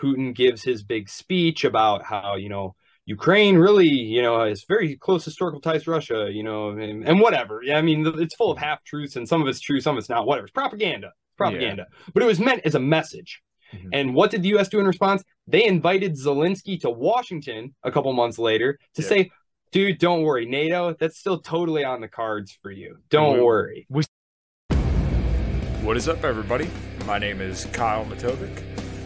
Putin gives his big speech about how, you know, Ukraine really, you know, has very close historical ties to Russia, you know, and, and whatever. Yeah, I mean, it's full of half truths and some of it's true, some of it's not. Whatever. It's propaganda. It's propaganda. Yeah. But it was meant as a message. Mm-hmm. And what did the U.S. do in response? They invited Zelensky to Washington a couple months later to yeah. say, dude, don't worry, NATO, that's still totally on the cards for you. Don't mm-hmm. worry. What is up, everybody? My name is Kyle Matovcik.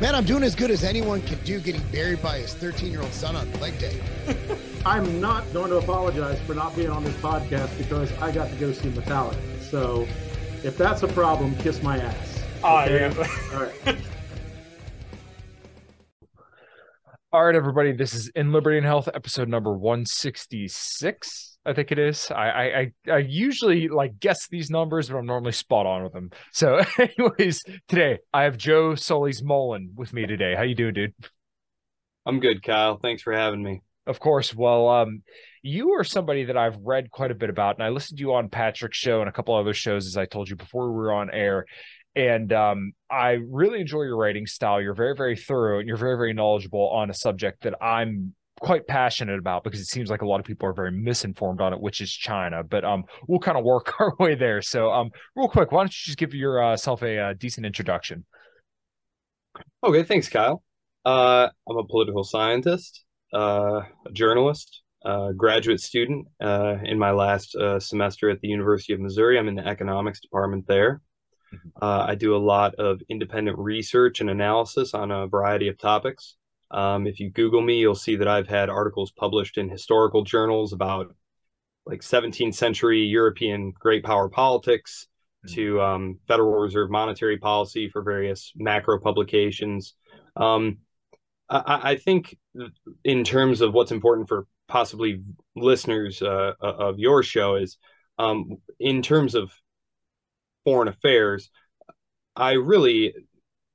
Man, I'm doing as good as anyone can do getting buried by his 13 year old son on leg day. I'm not going to apologize for not being on this podcast because I got to go see Metallica. So if that's a problem, kiss my ass. Oh, okay? yeah. All right. All right, everybody. This is in Liberty and Health, episode number one sixty six. I think it is. I, I I usually like guess these numbers, but I'm normally spot on with them. So, anyways, today I have Joe Solis Mullen with me today. How you doing, dude? I'm good, Kyle. Thanks for having me. Of course. Well, um, you are somebody that I've read quite a bit about, and I listened to you on Patrick's show and a couple other shows, as I told you before we were on air and um, I really enjoy your writing style. You're very, very thorough, and you're very, very knowledgeable on a subject that I'm quite passionate about because it seems like a lot of people are very misinformed on it, which is China. But um, we'll kind of work our way there. So, um, real quick, why don't you just give yourself a, a decent introduction? Okay, thanks, Kyle. Uh, I'm a political scientist, uh, a journalist, uh, graduate student uh, in my last uh, semester at the University of Missouri. I'm in the economics department there. Mm-hmm. Uh, I do a lot of independent research and analysis on a variety of topics. Um, if you Google me, you'll see that I've had articles published in historical journals about like 17th century European great power politics mm-hmm. to um, Federal Reserve monetary policy for various macro publications. Um, I, I, think in terms of what's important for possibly listeners uh, of your show is um, in terms of foreign affairs, I really,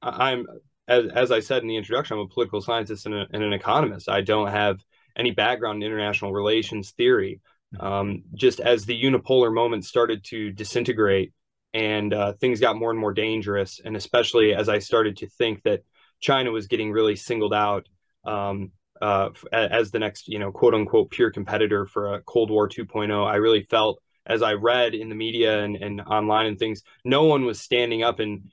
I'm as as I said in the introduction, I'm a political scientist and, a, and an economist. I don't have any background in international relations theory. Um, just as the unipolar moment started to disintegrate and uh, things got more and more dangerous, and especially as I started to think that China was getting really singled out um, uh, as the next, you know, quote unquote peer competitor for a Cold War 2.0, I really felt as I read in the media and, and online and things, no one was standing up and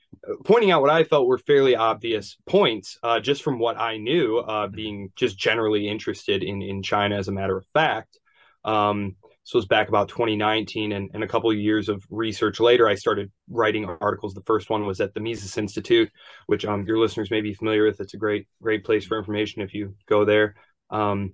pointing out what I felt were fairly obvious points, uh, just from what I knew, uh, being just generally interested in in China as a matter of fact. Um, this was back about 2019, and, and a couple of years of research later, I started writing articles. The first one was at the Mises Institute, which um, your listeners may be familiar with. It's a great great place for information if you go there. Um,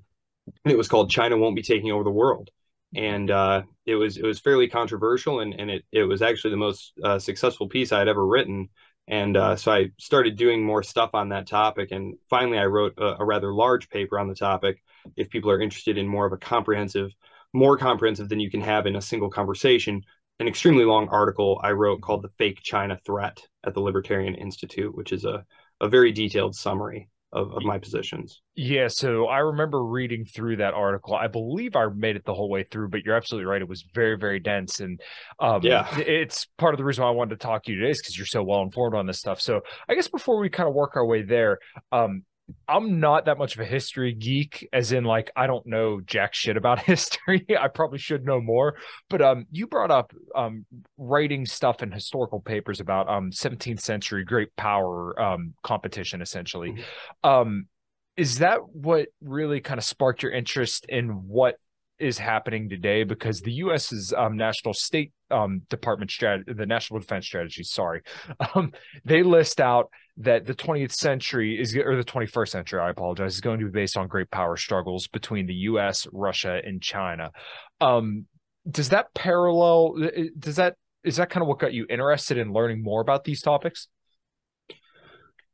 it was called "China Won't Be Taking Over the World." And uh, it was it was fairly controversial and and it it was actually the most uh, successful piece I had ever written. And uh, so I started doing more stuff on that topic, and finally I wrote a, a, rather large paper on the topic. If people are interested in more of a comprehensive, more comprehensive than you can have in a single conversation, an extremely long article I wrote called "The Fake China Threat" at the Libertarian Institute, which is a a very detailed summary of, of my positions. Yeah, so I remember reading through that article. I believe I made it the whole way through, but you're absolutely right. It was very, very dense, and um, yeah, it's part of the reason why I wanted to talk to you today is because you're so well informed on this stuff. So I guess before we kind of work our way there, um, I'm not that much of a history geek, as in like I don't know jack shit about history. I probably should know more. But um, you brought up um writing stuff in historical papers about um 17th century great power um competition, essentially. Mm-hmm. Um, is that what really kind of sparked your interest in what is happening today? Because the U.S.'s um, national state um, department strategy, the national defense strategy, sorry, um, they list out that the 20th century is, or the 21st century, I apologize, is going to be based on great power struggles between the U.S., Russia, and China. Um, does that parallel? Does that is that kind of what got you interested in learning more about these topics?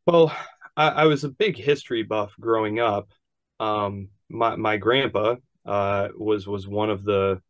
Well, I, I was a big history buff growing up. Um, my my grandpa uh, was was one of the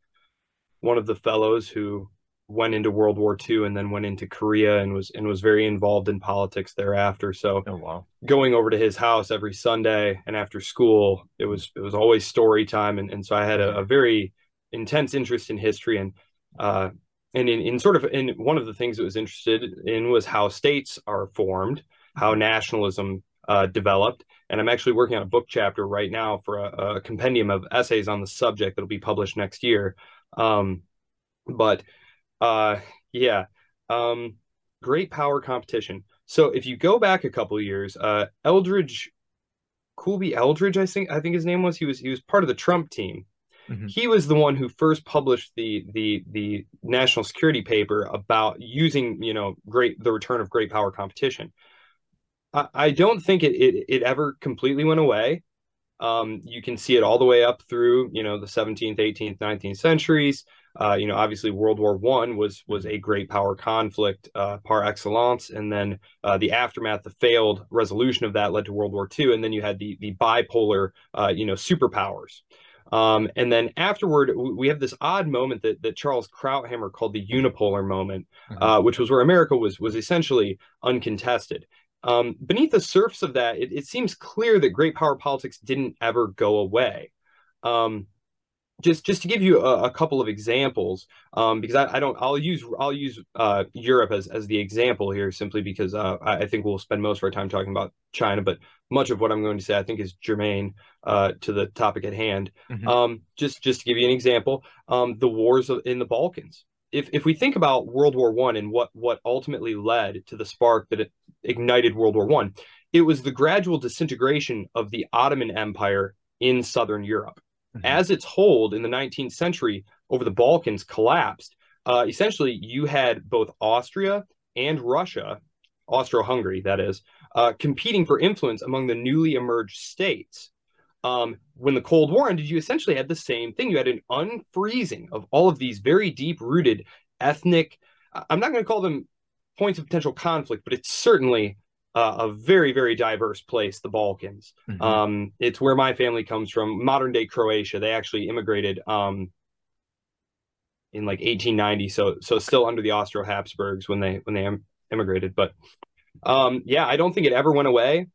one of the fellows who went into World War II and then went into Korea and was and was very involved in politics thereafter. So oh, wow. going over to his house every Sunday and after school, it was it was always story time. And, and so I had a, a very intense interest in history and uh, and in, in sort of in one of the things that was interested in was how states are formed, how nationalism uh, developed. And I'm actually working on a book chapter right now for a, a compendium of essays on the subject that'll be published next year. Um, but uh, yeah, um, great power competition. So if you go back a couple years, uh, Elbridge, Colby Elbridge, I think I think his name was. He was he was part of the Trump team. Mm-hmm. He was the one who first published the the the national security paper about using you know great the return of great power competition. I, I don't think it, it it ever completely went away. Um, you can see it all the way up through you know the 17th, 18th, 19th centuries. Uh, you know, obviously World War One was was a great power conflict uh, par excellence, and then uh, the aftermath, the failed resolution of that led to World War Two, and then you had the the bipolar, uh, you know, superpowers. Um, and then afterward, we have this odd moment that, that Charles Krauthammer called the unipolar moment, mm-hmm. uh, which was where America was was essentially uncontested. Um, beneath the surface of that, it, it, seems clear that great power politics didn't ever go away. Um, just just to give you a, a couple of examples, um, because I, I, don't, I'll use I'll use uh, Europe as as the example here simply because uh, I, think we'll spend most of our time talking about China, but much of what I'm going to say I think is germane uh, to the topic at hand. Mm-hmm. Um, just just to give you an example, um, the wars in the Balkans. If if we think about World War One and what what ultimately led to the spark that ignited World War One, it was the gradual disintegration of the Ottoman Empire in Southern Europe mm-hmm. as its hold in the 19th century over the Balkans collapsed, uh, essentially you had both Austria and Russia, Austro Hungary, that is, uh, competing for influence among the newly emerged states. Um, when the Cold War ended, you essentially had the same thing. You had an unfreezing of all of these very deep rooted ethnic, I'm not going to call them points of potential conflict, but it's certainly uh, a very very diverse place the balkans. Mm-hmm. um, it's where my family comes from modern day croatia. They actually immigrated um, in like 1890 so so still under the austro habsburgs when they when they immigrated but um, yeah i don't think it ever went away.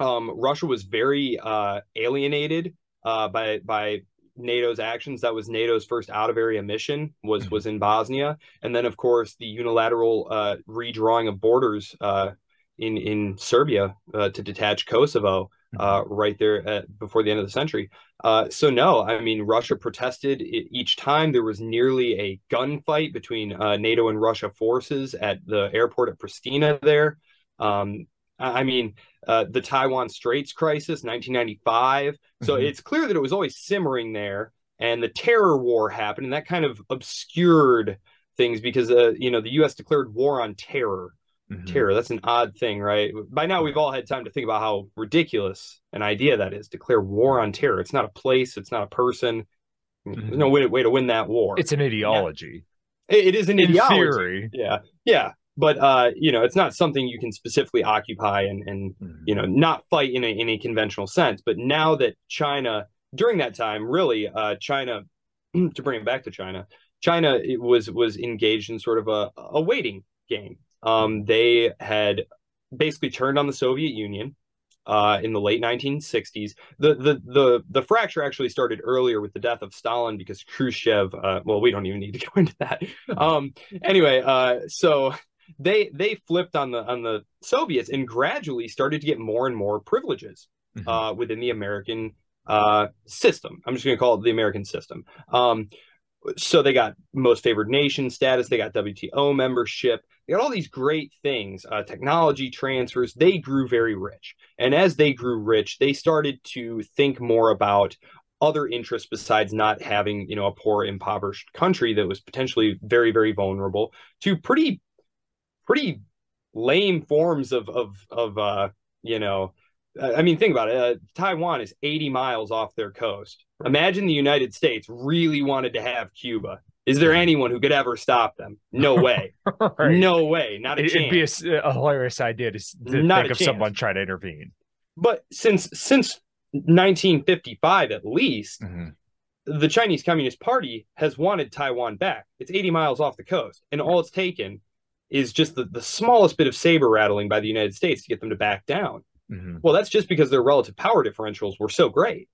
Um, russia was very uh, alienated uh, by by NATO's actions. That was NATO's first out of area mission was mm-hmm. was in Bosnia, and then of course the unilateral uh, redrawing of borders uh, in in Serbia uh, to detach Kosovo uh, mm-hmm. right there at, before the end of the century. Uh, so no, I mean Russia protested each time. There was nearly a gunfight between uh, NATO and Russia forces at the airport at Pristina. There, um, I mean uh, the Taiwan Straits crisis, 1995. So mm-hmm. it's clear that it was always simmering there, and the terror war happened, and that kind of obscured things because uh, you know the U.S. declared war on terror mm-hmm. terror. That's an odd thing, right? By now, we've all had time to think about how ridiculous an idea that is. Declare war on terror. It's not a place. It's not a person. Mm-hmm. There's no way, way to win that war. It's an ideology. Yeah. It, it is an In ideology. Theory. Yeah, yeah. But uh, you know, it's not something you can specifically occupy and and mm-hmm. you know not fight in a in a conventional sense. But now that China, during that time, really, uh, China, to bring it back to China, China it was was engaged in sort of a, a waiting game um, they had basically turned on the Soviet Union uh, in the late 1960s. The, the the the fracture actually started earlier with the death of Stalin because Khrushchev. Uh, well, we don't even need to go into that. Um, anyway, uh, so they they flipped on the on the Soviets and gradually started to get more and more privileges mm-hmm. uh, within the American uh, system. I'm just going to call it the American system. Um, so they got most favored nation status, they got WTO membership, they got all these great things, uh, technology transfers. They grew very rich, and as they grew rich, they started to think more about other interests besides not having you know a poor impoverished country that was potentially very very vulnerable to pretty pretty lame forms of of of uh you know I mean, think about it. Uh, Taiwan is 80 miles off their coast. Imagine the United States really wanted to have Cuba. Is there anyone who could ever stop them? No way. right. No way. Not a chance. It'd be a, a hilarious idea to, to Not think of chance. someone trying to intervene. But since since 1955 at least, mm-hmm. the Chinese Communist Party has wanted Taiwan back. It's 80 miles off the coast, and all it's taken is just the, the smallest bit of saber rattling by the United States to get them to back down. Mm-hmm. Well, that's just because their relative power differentials were so great.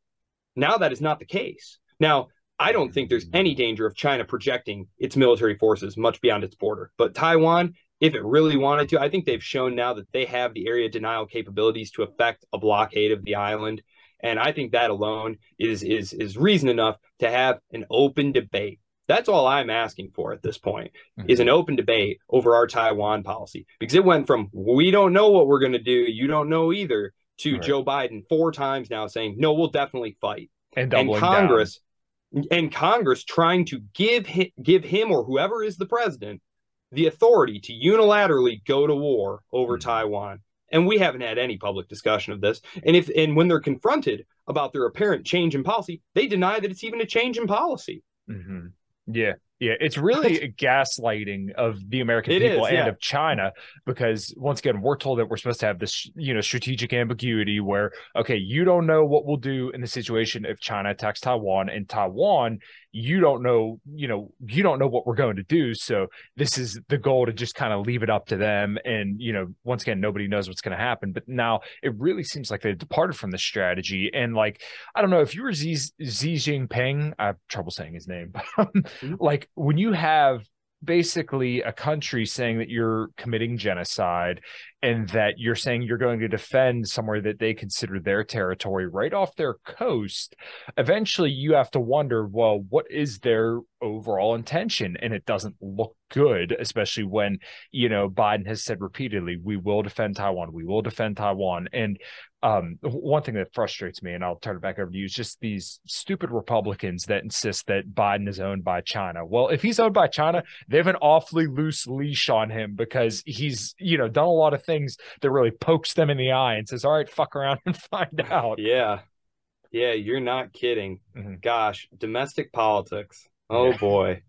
Now that is not the case. Now, I don't think there's any danger of China projecting its military forces much beyond its border. But Taiwan, if it really wanted to, I think they've shown now that they have the area denial capabilities to affect a blockade of the island. And I think that alone is is is reason enough to have an open debate that's all I'm asking for at this point mm-hmm. is an open debate over our Taiwan policy because it went from we don't know what we're going to do, you don't know either, to right. Joe Biden four times now saying no, we'll definitely fight. And, and Congress down. and Congress trying to give him, give him or whoever is the president the authority to unilaterally go to war over mm-hmm. Taiwan. And we haven't had any public discussion of this. And if and when they're confronted about their apparent change in policy, they deny that it's even a change in policy. Mm-hmm. Yeah. Yeah, it's really gaslighting of the American it people is, and of China because once again we're told that we're supposed to have this, you know, strategic ambiguity where okay, you don't know what we'll do in the situation if China attacks Taiwan and Taiwan you don't know, you know, you don't know what we're going to do. So this is the goal to just kind of leave it up to them. And, you know, once again, nobody knows what's going to happen. But now it really seems like they departed from the strategy. And like, I don't know if you were Xi, Xi Jinping, I have trouble saying his name, but mm-hmm. like when you have basically a country saying that you're committing genocide and that you're saying you're going to defend somewhere that they consider their territory right off their coast, eventually you have to wonder, well, what is their overall intention? And it doesn't look good, especially when, you know, Biden has said repeatedly, we will defend Taiwan, we will defend Taiwan. And um, one thing that frustrates me, and I'll turn it back over to you, is just these stupid Republicans that insist that Biden is owned by China. Well, if he's owned by China, they have an awfully loose leash on him because he's, you know, done a lot of things that really pokes them in the eye and says, all right, fuck around and find out. Yeah. Yeah, you're not kidding. Mm-hmm. Gosh, domestic politics. Oh yeah. boy.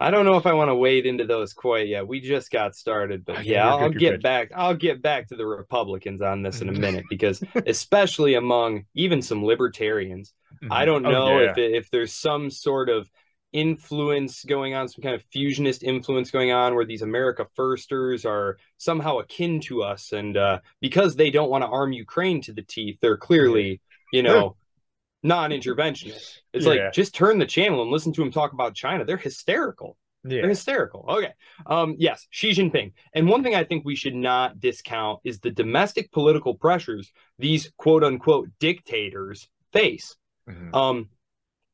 I don't know if I want to wade into those quite yet. We just got started, but yeah, I'll, I'll get good. back. I'll get back to the Republicans on this in a minute because, especially among even some libertarians, mm-hmm. I don't oh, know oh, yeah. if if there's some sort of influence going on, some kind of fusionist influence going on, where these America firsters are somehow akin to us, and uh, because they don't want to arm Ukraine to the teeth, they're clearly, you know non-interventionist. It's yeah. like just turn the channel and listen to him talk about China. They're hysterical. Yeah. They're hysterical. Okay. Um, yes, Xi Jinping. And one thing I think we should not discount is the domestic political pressures these quote unquote dictators face. Mm-hmm. Um,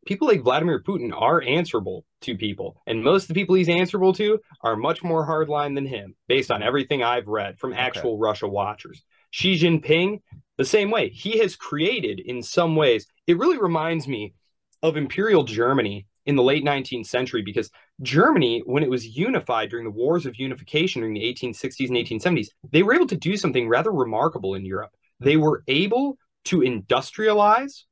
people like Vladimir Putin are answerable to people, and most of the people he's answerable to are much more hardline than him, based on everything I've read from actual okay. Russia watchers. Xi Jinping, the same way. He has created, in some ways, it really reminds me of Imperial Germany in the late 19th century because Germany, when it was unified during the wars of unification during the 1860s and 1870s, they were able to do something rather remarkable in Europe. They were able to industrialize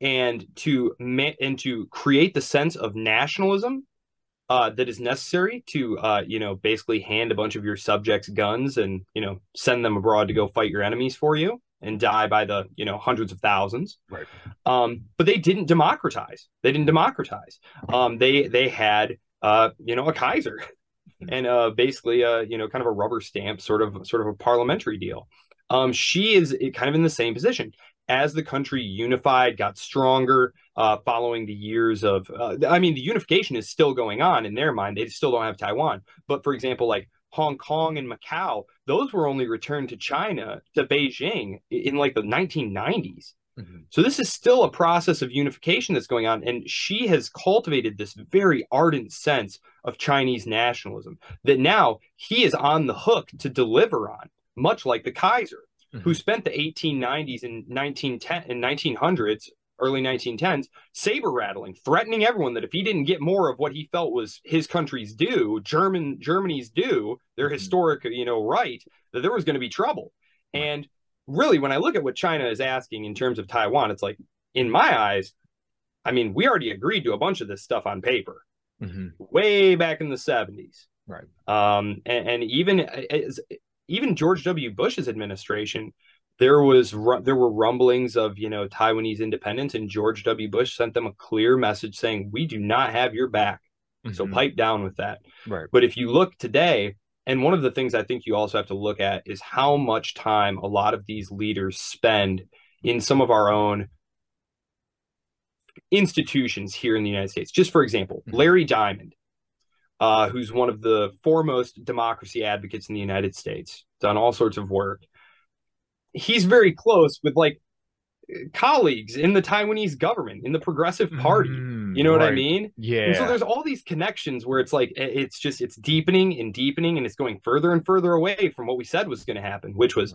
and to and to create the sense of nationalism uh, that is necessary to uh, you know basically hand a bunch of your subjects guns and you know send them abroad to go fight your enemies for you and die by the you know hundreds of thousands. Right. Um, but they didn't democratize. They didn't democratize. Um, they they had uh, you know a kaiser hmm. and uh, basically uh, you know kind of a rubber stamp sort of sort of a parliamentary deal. Um, Xi is kind of in the same position. As the country unified, got stronger uh, following the years of, uh, I mean, the unification is still going on in their mind. They still don't have Taiwan. But for example, like Hong Kong and Macau, those were only returned to China, to Beijing in like the 1990s. Mm-hmm. So this is still a process of unification that's going on. And Xi has cultivated this very ardent sense of Chinese nationalism that now he is on the hook to deliver on, much like the Kaiser, mm-hmm. who spent the 1890s and 1910 and 1900s early 1910s, saber rattling, threatening everyone that if he didn't get more of what he felt was his country's due, German Germany's due, their mm-hmm. historic, you know, right, that there was going to be trouble. And really, when I look at what China is asking in terms of Taiwan, it's like, in my eyes, I mean, we already agreed to a bunch of this stuff on paper mm-hmm. way back in the 70s. Right. Um, and, and even even George W. Bush's administration there was there were rumblings of you know Taiwanese independence, and George W. Bush sent them a clear message saying, "We do not have your back, mm-hmm. so pipe down with that." Right. But if you look today, and one of the things I think you also have to look at is how much time a lot of these leaders spend in some of our own institutions here in the United States. Just for example, mm-hmm. Larry Diamond, uh, who's one of the foremost democracy advocates in the United States, done all sorts of work he's very close with like colleagues in the Taiwanese government, in the Progressive Party. Mm, you know right. what I mean? Yeah. And so there's all these connections where it's like it's just it's deepening and deepening, and it's going further and further away from what we said was going to happen, which was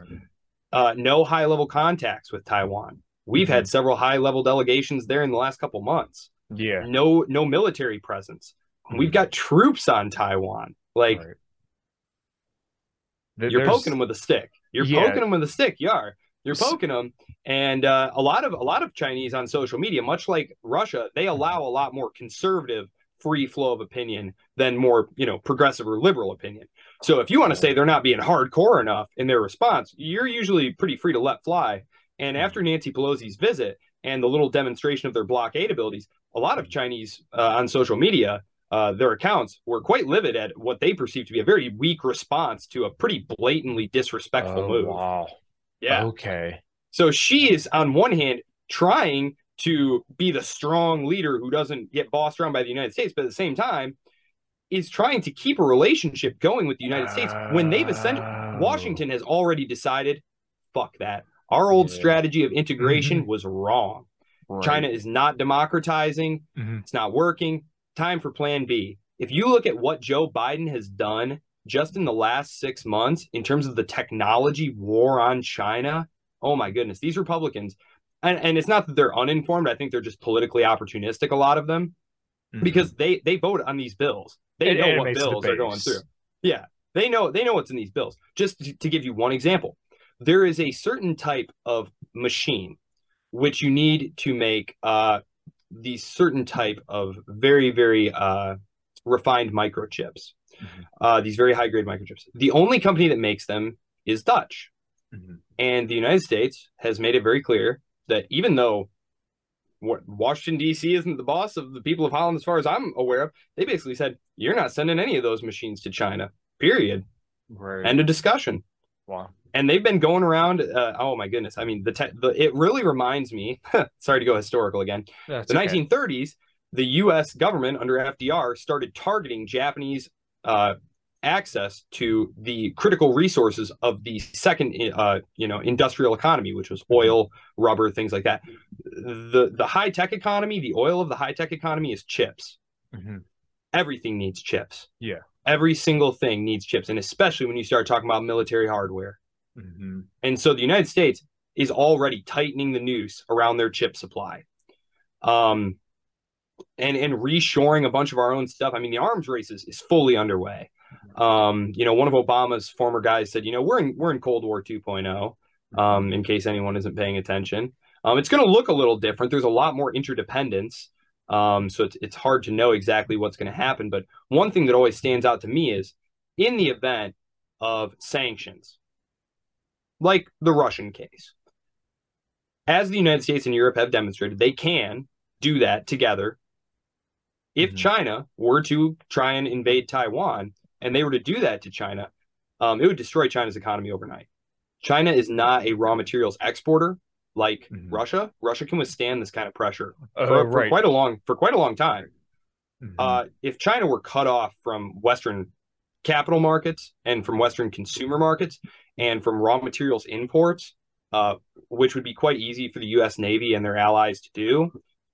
uh, no high level contacts with Taiwan. We've mm-hmm. had several high level delegations there in the last couple months. Yeah. No no military presence. Mm-hmm. We've got troops on Taiwan. Like right. you're poking them with a stick. You're yeah. poking them with a stick. You are. You're poking them, and uh, a lot of a lot of Chinese on social media, much like Russia, they allow a lot more conservative free flow of opinion than more you know progressive or liberal opinion. So if you want to say they're not being hardcore enough in their response, you're usually pretty free to let fly. And after Nancy Pelosi's visit and the little demonstration of their blockade abilities, a lot of Chinese uh, on social media uh, their accounts were quite livid at what they perceived to be a very weak response to a pretty blatantly disrespectful oh, move. Wow. Yeah. Okay. So Xi is on one hand trying to be the strong leader who doesn't get bossed around by the United States, but at the same time is trying to keep a relationship going with the United States when they've essentially Washington has already decided, fuck that. Our old yeah. strategy of integration mm-hmm. was wrong. Right. China is not democratizing. Mm-hmm. It's not working time for plan B. If you look at what Joe Biden has done just in the last six months in terms of the technology war on China, oh my goodness, these Republicans, and, and it's not that they're uninformed, I think they're just politically opportunistic, a lot of them, mm-hmm. because they they vote on these bills. They know what bills are going through. Yeah. They know they know what's in these bills. Just to, to give you one example, there is a certain type of machine which you need to make uh, these certain type of very very uh, refined microchips, mm-hmm. uh, these very high grade microchips. The only company that makes them is Dutch, mm-hmm. and the United States has made it very clear that even though Washington D.C. isn't the boss of the people of Holland, as far as I'm aware of, they basically said you're not sending any of those machines to China. Period. Right. End of discussion. Wow and they've been going around. Uh, oh my goodness! I mean, the, te- the it really reminds me. sorry to go historical again. That's the okay. 1930s, the U.S. government under FDR started targeting Japanese uh, access to the critical resources of the second, uh, you know, industrial economy, which was oil, rubber, things like that. The the high tech economy, the oil of the high tech economy is chips. Mm-hmm. Everything needs chips. Yeah. Every single thing needs chips, and especially when you start talking about military hardware. Mm-hmm. And so the United States is already tightening the noose around their chip supply. Um, and and reshoring a bunch of our own stuff. I mean, the arms race is, is fully underway. Um, you know, one of Obama's former guys said, you know, we're in we're in Cold War 2.0. Um, in case anyone isn't paying attention, um, it's going to look a little different. There's a lot more interdependence. Um, so it's it's hard to know exactly what's going to happen. But one thing that always stands out to me is in the event of sanctions, like the Russian case. As the United States and Europe have demonstrated, they can do that together. If mm-hmm. China were to try and invade Taiwan and they were to do that to China, um, it would destroy China's economy overnight. China is not a raw materials exporter like mm-hmm. Russia. Russia can withstand this kind of pressure uh, for, right. for, quite a long for quite a long time. Mm-hmm. Uh, if China were cut off from Western capital markets and from Western consumer markets, and from raw materials imports, uh, which would be quite easy for the U.S. Navy and their allies to do.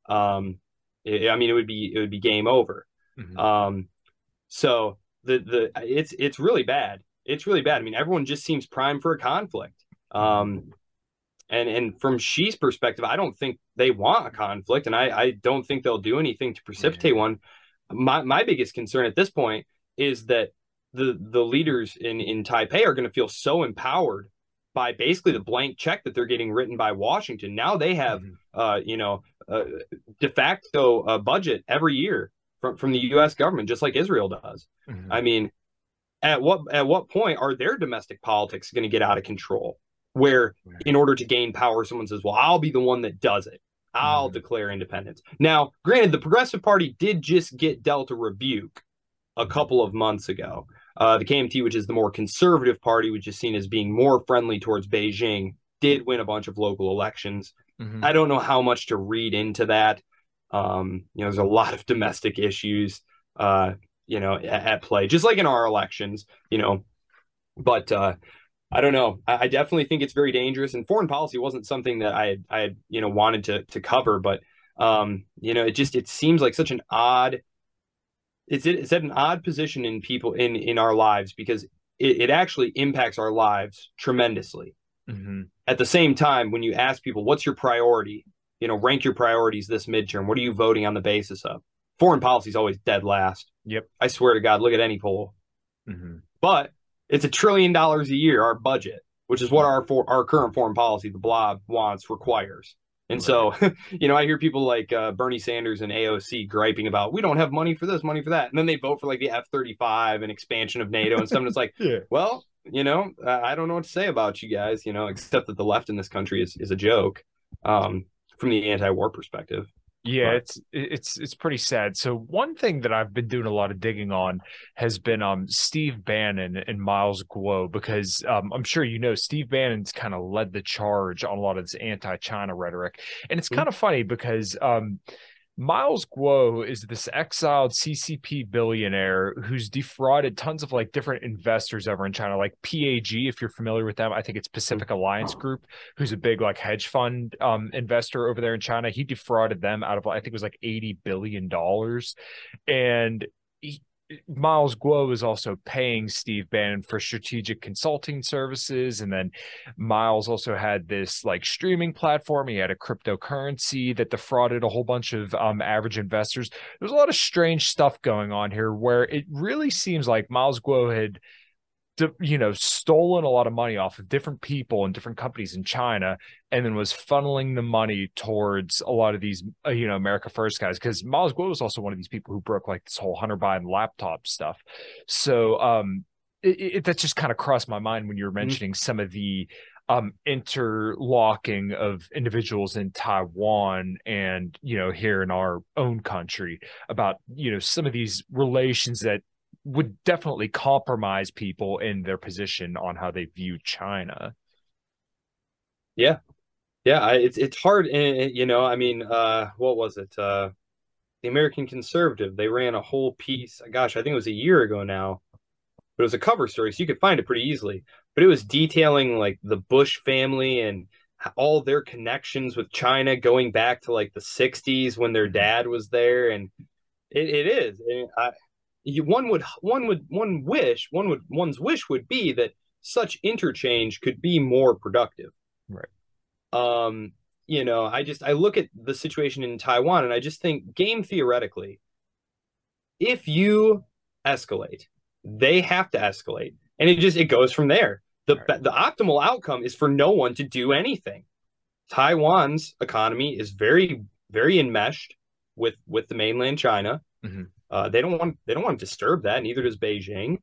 Um, it, I mean, it would be it would be game over. Mm-hmm. Um, so the the it's it's really bad. It's really bad. I mean, everyone just seems primed for a conflict. Um, and and from Xi's perspective, I don't think they want a conflict, and I I don't think they'll do anything to precipitate yeah. one. My my biggest concern at this point is that the the leaders in in Taipei are going to feel so empowered by basically the blank check that they're getting written by Washington. Now they have, mm-hmm. uh, you know, uh, de facto uh, budget every year from from the U.S. government, just like Israel does. Mm-hmm. I mean, at what at what point are their domestic politics going to get out of control? Where, right. in order to gain power, someone says, "Well, I'll be the one that does it. I'll mm-hmm. declare independence." Now, granted, the Progressive Party did just get dealt a rebuke a couple of months ago. Uh, the KMT, which is the more conservative party, which is seen as being more friendly towards Beijing, did win a bunch of local elections. Mm-hmm. I don't know how much to read into that. Um, you know, there's a lot of domestic issues, uh, you know, at, at, play, just like in our elections, you know. But uh, I don't know. I, I, definitely think it's very dangerous. And foreign policy wasn't something that I, I, you know, wanted to to cover. But um, you know, it just it seems like such an odd. It's it's at an odd position in people in in our lives because it, it actually impacts our lives tremendously. Mm-hmm. At the same time, when you ask people, "What's your priority?" you know, rank your priorities this midterm. What are you voting on the basis of? Foreign policy is always dead last. Yep. I swear to God, look at any poll. Mm-hmm. But it's a trillion dollars a year, our budget, which is what our for, our current foreign policy, the blob wants, requires. And so, you know, I hear people like uh, Bernie Sanders and AOC griping about we don't have money for this, money for that, and then they vote for like the F thirty five and expansion of NATO and stuff. and it's like, yeah. well, you know, I don't know what to say about you guys, you know, except that the left in this country is is a joke. Um, from the anti-war perspective. Yeah, it's it's it's pretty sad. So one thing that I've been doing a lot of digging on has been um Steve Bannon and Miles Guo because um, I'm sure you know Steve Bannon's kind of led the charge on a lot of this anti-China rhetoric, and it's mm-hmm. kind of funny because um Miles Guo is this exiled CCP billionaire who's defrauded tons of like different investors over in China, like PAG, if you're familiar with them. I think it's Pacific Alliance Group, who's a big like hedge fund um, investor over there in China. He defrauded them out of I think it was like eighty billion dollars, and Miles Guo is also paying Steve Bannon for strategic consulting services. And then Miles also had this like streaming platform. He had a cryptocurrency that defrauded a whole bunch of um, average investors. There's a lot of strange stuff going on here where it really seems like Miles Guo had you know, stolen a lot of money off of different people and different companies in China, and then was funneling the money towards a lot of these, uh, you know, America First guys. Because Miles Guo was also one of these people who broke like this whole Hunter Biden laptop stuff. So um, it, it, that just kind of crossed my mind when you were mm-hmm. mentioning mm-hmm. some of the um interlocking of individuals in Taiwan and you know here in our own country about you know some of these relations that would definitely compromise people in their position on how they view China. Yeah, yeah, I, it's it's hard, and you know, I mean, uh, what was it? Uh, the American Conservative. They ran a whole piece. Gosh, I think it was a year ago now, but it was a cover story, so you could find it pretty easily. But it was detailing like the Bush family and all their connections with China going back to like the '60s when their dad was there, and it, it is. And I, you, one would one would one wish one would one's wish would be that such interchange could be more productive. Right. Um you know i just i look at the situation in taiwan and i just think game theoretically if you escalate they have to escalate and it just it goes from there. The right. the optimal outcome is for no one to do anything. Taiwan's economy is very very enmeshed with with the mainland china. Mm-hmm. Uh, they don't want they don't want to disturb that. Neither does Beijing.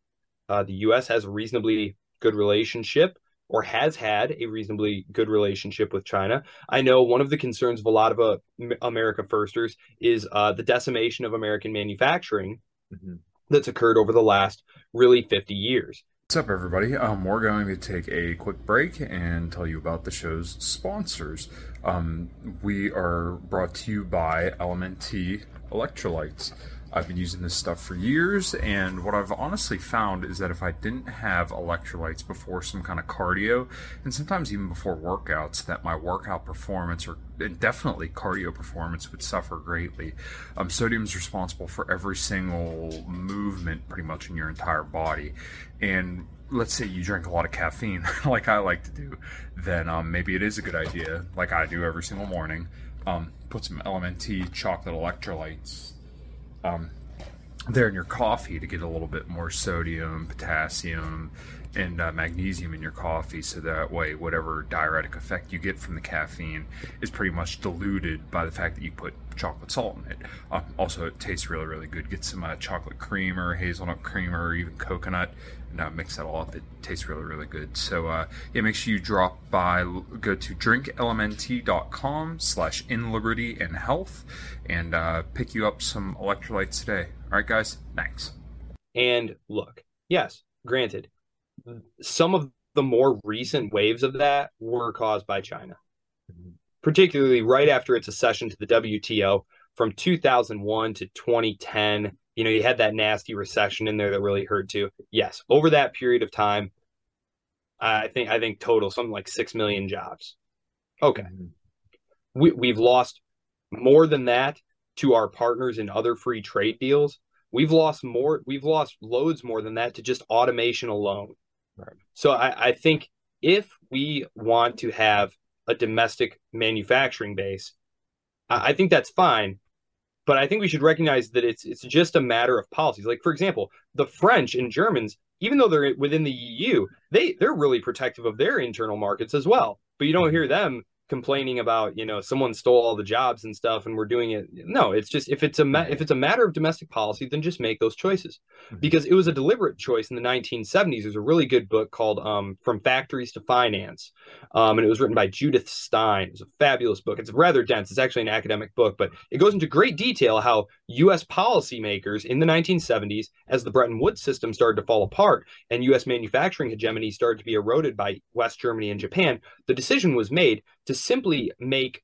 Uh, the U.S. has a reasonably good relationship or has had a reasonably good relationship with China. I know one of the concerns of a lot of uh, America firsters is uh, the decimation of American manufacturing mm-hmm. that's occurred over the last really 50 years. What's up, everybody? Um, we're going to take a quick break and tell you about the show's sponsors. Um, we are brought to you by Element T Electrolytes. I've been using this stuff for years, and what I've honestly found is that if I didn't have electrolytes before some kind of cardio, and sometimes even before workouts, that my workout performance or definitely cardio performance would suffer greatly. Um, sodium is responsible for every single movement pretty much in your entire body, and let's say you drink a lot of caffeine, like I like to do, then um, maybe it is a good idea, like I do every single morning, um, put some LMNT chocolate electrolytes um, there in your coffee to get a little bit more sodium, potassium, and uh, magnesium in your coffee so that way whatever diuretic effect you get from the caffeine is pretty much diluted by the fact that you put chocolate salt in it. Uh, also it tastes really really good. Get some uh, chocolate cream or hazelnut cream or even coconut uh, mix that all up it tastes really really good. So uh, yeah make sure you drop by go to drinklmnt.com slash in liberty and health and uh, pick you up some electrolytes today. All right guys thanks. And look yes granted some of the more recent waves of that were caused by China, particularly right after its accession to the WTO from 2001 to 2010. You know, you had that nasty recession in there that really hurt too. Yes, over that period of time, I think I think total something like six million jobs. Okay, mm-hmm. we we've lost more than that to our partners in other free trade deals. We've lost more. We've lost loads more than that to just automation alone. Right. So I, I think if we want to have a domestic manufacturing base, I, I think that's fine. But I think we should recognize that it's it's just a matter of policies. Like for example, the French and Germans, even though they're within the EU, they they're really protective of their internal markets as well. But you don't hear them complaining about you know someone stole all the jobs and stuff and we're doing it. No it's just if it's a ma- if it's a matter of domestic policy then just make those choices. Mm-hmm. because it was a deliberate choice in the 1970s there's a really good book called um, from factories to finance um, and it was written by judith stein. It's a fabulous book. It's rather dense. It's actually an academic book but it goes into great detail how us policymakers in the 1970s as the bretton woods system started to fall apart and us manufacturing hegemony started to be eroded by west germany and japan the decision was made to simply make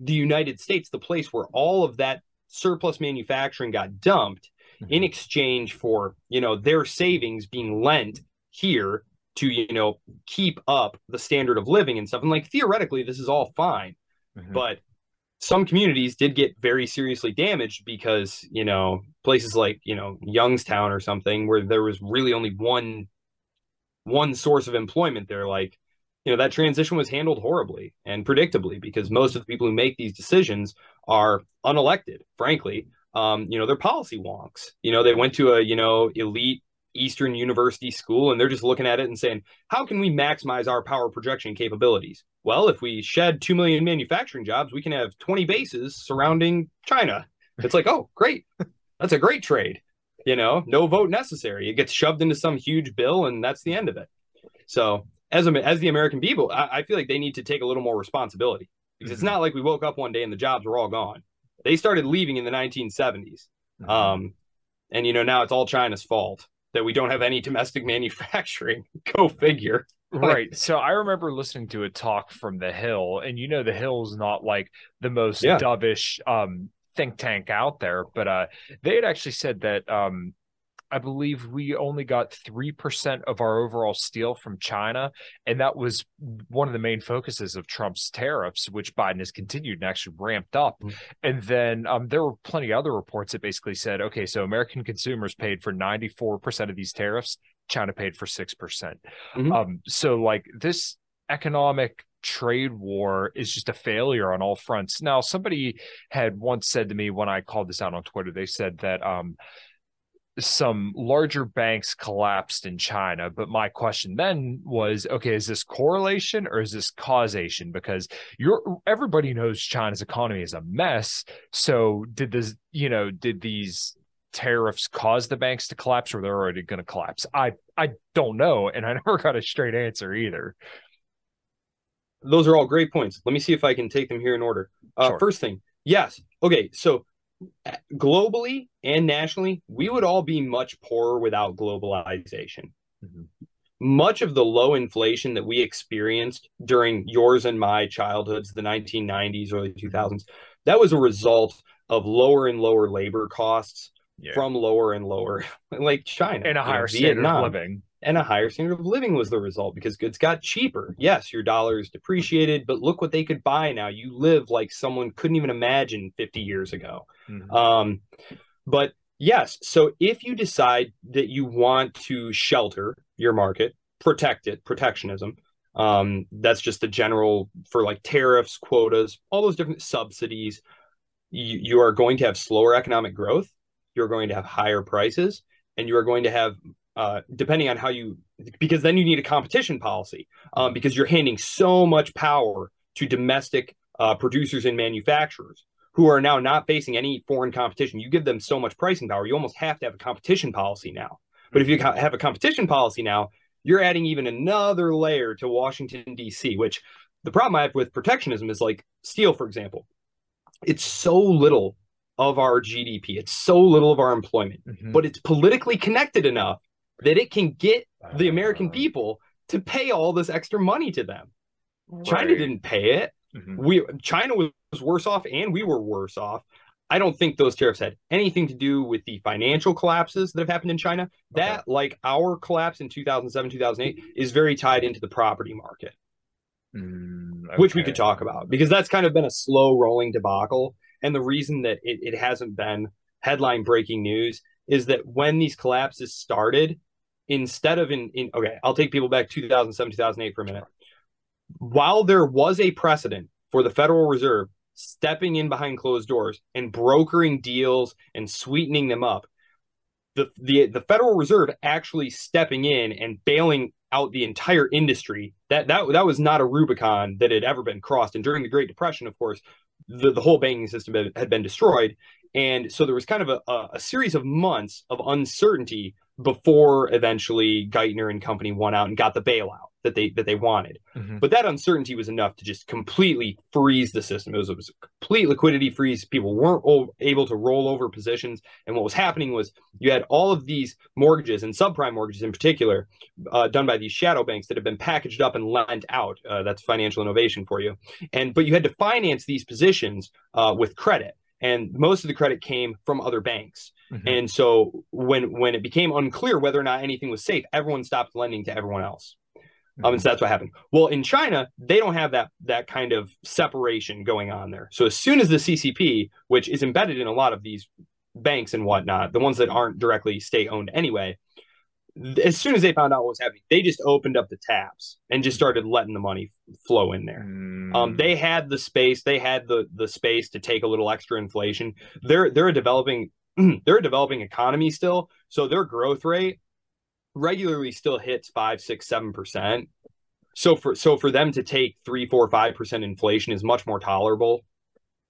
the United States the place where all of that surplus manufacturing got dumped mm-hmm. in exchange for, you know, their savings being lent here to, you know, keep up the standard of living and stuff. And like theoretically, this is all fine. Mm-hmm. But some communities did get very seriously damaged because, you know, places like, you know, Youngstown or something where there was really only one one source of employment there like you know that transition was handled horribly and predictably because most of the people who make these decisions are unelected frankly. Um, you know they're policy wonks. You know they went to a you know elite eastern university school and they're just looking at it and saying how can we maximize our power projection capabilities? Well if we shed 2 million manufacturing jobs we can have 20 bases surrounding china. It's like oh great. That's a great trade. You know no vote necessary. It gets shoved into some huge bill and that's the end of it. So as a, as the American people, I, I, feel like they need to take a little more responsibility because mm-hmm. it's not like we woke up one day and the jobs were all gone. They started leaving in the 1970s, mm-hmm. um, and you know now it's all China's fault that we don't have any domestic manufacturing. Go figure. Right. So I remember listening to a talk from the Hill, and you know the Hill's not like the most yeah. dovish um, think tank out there, but uh, they had actually said that um, I believe we only got 3% of our overall steel from China. And that was one of the main focuses of Trump's tariffs, which Biden has continued and actually ramped up. Mm-hmm. And then um, there were plenty of other reports that basically said, okay, so American consumers paid for 94% of these tariffs, China paid for 6%. percent mm hmm um, so, like, this economic trade war is just a failure on all fronts. Now, somebody had once said to me when I called this out on Twitter, they said that um, some larger banks collapsed in China. But my question then was, okay, is this correlation or is this causation? Because you're everybody knows China's economy is a mess. So did this, you know, did these tariffs cause the banks to collapse or they're already going to collapse? I I don't know, and I never got a straight answer either. Those are all great points. Let me see if I can take them here in order. Uh, sure. First thing, yes. Okay, so globally and nationally, we would all be much poorer without globalization. Mm-hmm. Much of the low inflation that we experienced during yours and my childhoods, the 1990s, early 2000s, that was a result of lower and lower labor costs Yeah. from lower and lower, like China and a you know, higher standard Vietnam of living. And a higher standard of living was the result because goods got cheaper. Yes, your dollar is depreciated, but look what they could buy now. You live like someone couldn't even imagine 50 years ago. Mhm. Um, but yes, so if you decide that you want to shelter your market, protect it, protectionism, um, that's just the general for like tariffs, quotas, all those different subsidies. You, you are going to have slower economic growth. You're going to have higher prices, and you are going to have, uh, depending on how you, because then you need a competition policy, um, because you're handing so much power to domestic uh, producers and manufacturers who are now not facing any foreign competition. You give them so much pricing power, you almost have to have a competition policy now. But if you have a competition policy now, you're adding even another layer to Washington, D.C., which the problem I have with protectionism is like steel, for example. It's so little of our GDP, it's so little of our employment, Mhm. but it's politically connected enough that it can get the American Uh, people to pay all this extra money to them. China didn't pay it Mhm. we China was worse off and we were worse off. I don't think those tariffs had anything to do with the financial collapses that have happened in China. That, like our collapse in 2007, 2008, is very tied into the property market, Mm, which we could talk about because that's kind of been a slow rolling debacle. And the reason that it, it hasn't been headline breaking news is that when these collapses started, instead of in, in okay, I'll take people back 2007, 2008 for a minute. While there was a precedent for the Federal Reserve stepping in behind closed doors and brokering deals and sweetening them up, the the the Federal Reserve actually stepping in and bailing out the entire industry that that that was not a Rubicon that had ever been crossed. And during the Great Depression, of course, the, the whole banking system had, had been destroyed, and so there was kind of a, a, a series of months of uncertainty before eventually Geithner and company won out and got the bailout that they that they wanted. Mhm. But that uncertainty was enough to just completely freeze the system. It was, it was a complete liquidity freeze. People weren't o- able to roll over positions. And what was happening was you had all of these mortgages and subprime mortgages in particular uh, done by these shadow banks that have been packaged up and lent out. Uh, that's financial innovation for you. And but you had to finance these positions uh, with credit. And most of the credit came from other banks. Mhm. And so when when it became unclear whether or not anything was safe, everyone stopped lending to everyone else. Um, and so that's what happened. Well, in China, they don't have that that kind of separation going on there. So as soon as the CCP, which is embedded in a lot of these banks and whatnot, the ones that aren't directly state owned anyway, as soon as they found out what was happening, they just opened up the taps and just started letting the money flow in there. Mm, Um, they had the space. They had the the space to take a little extra inflation. They're they're a developing they're a developing economy still, so their growth rate regularly still hits five, six, seven percent. So for so for them to take three, four, five percent inflation is much more tolerable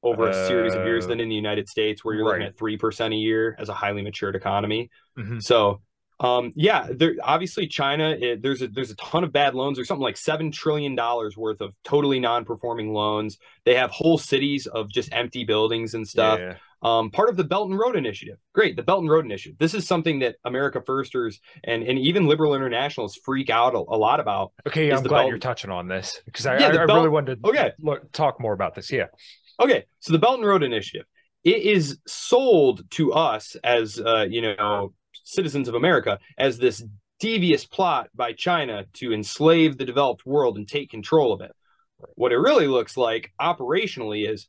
over a series of years Uh, than in the United States, where you're looking at three percent a year as a highly matured economy. Mhm. So, um, yeah, there obviously China. It, there's a there's a ton of bad loans. There's something like seven trillion dollars worth of totally non-performing loans. They have whole cities of just empty buildings and stuff. Yeah. Um, part of the Belt and Road Initiative. Great, the Belt and Road Initiative. This is something that America Firsters and and even liberal internationals freak out a, a lot about. Okay, I'm glad belt- you're touching on this because I, Yeah, I, I belt- really wanted to Okay. look, talk more about this. Yeah. Okay, so the Belt and Road Initiative. It is sold to us as uh, you know citizens of America as this devious plot by China to enslave the developed world and take control of it. What it really looks like operationally is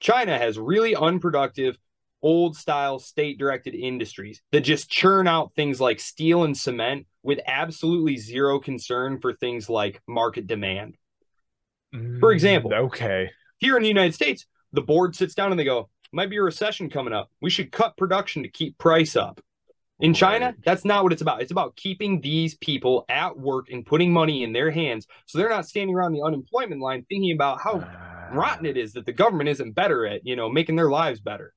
China has really unproductive, old style state directed industries that just churn out things like steel and cement with absolutely zero concern for things like market demand. For example, Mm, okay. Here in the United States, the board sits down and they go, might be a recession coming up. We should cut production to keep price up. In China, that's not what it's about. It's about keeping these people at work and putting money in their hands so they're not standing around the unemployment line thinking about how rotten it is that the government isn't better at, you know, making their lives better.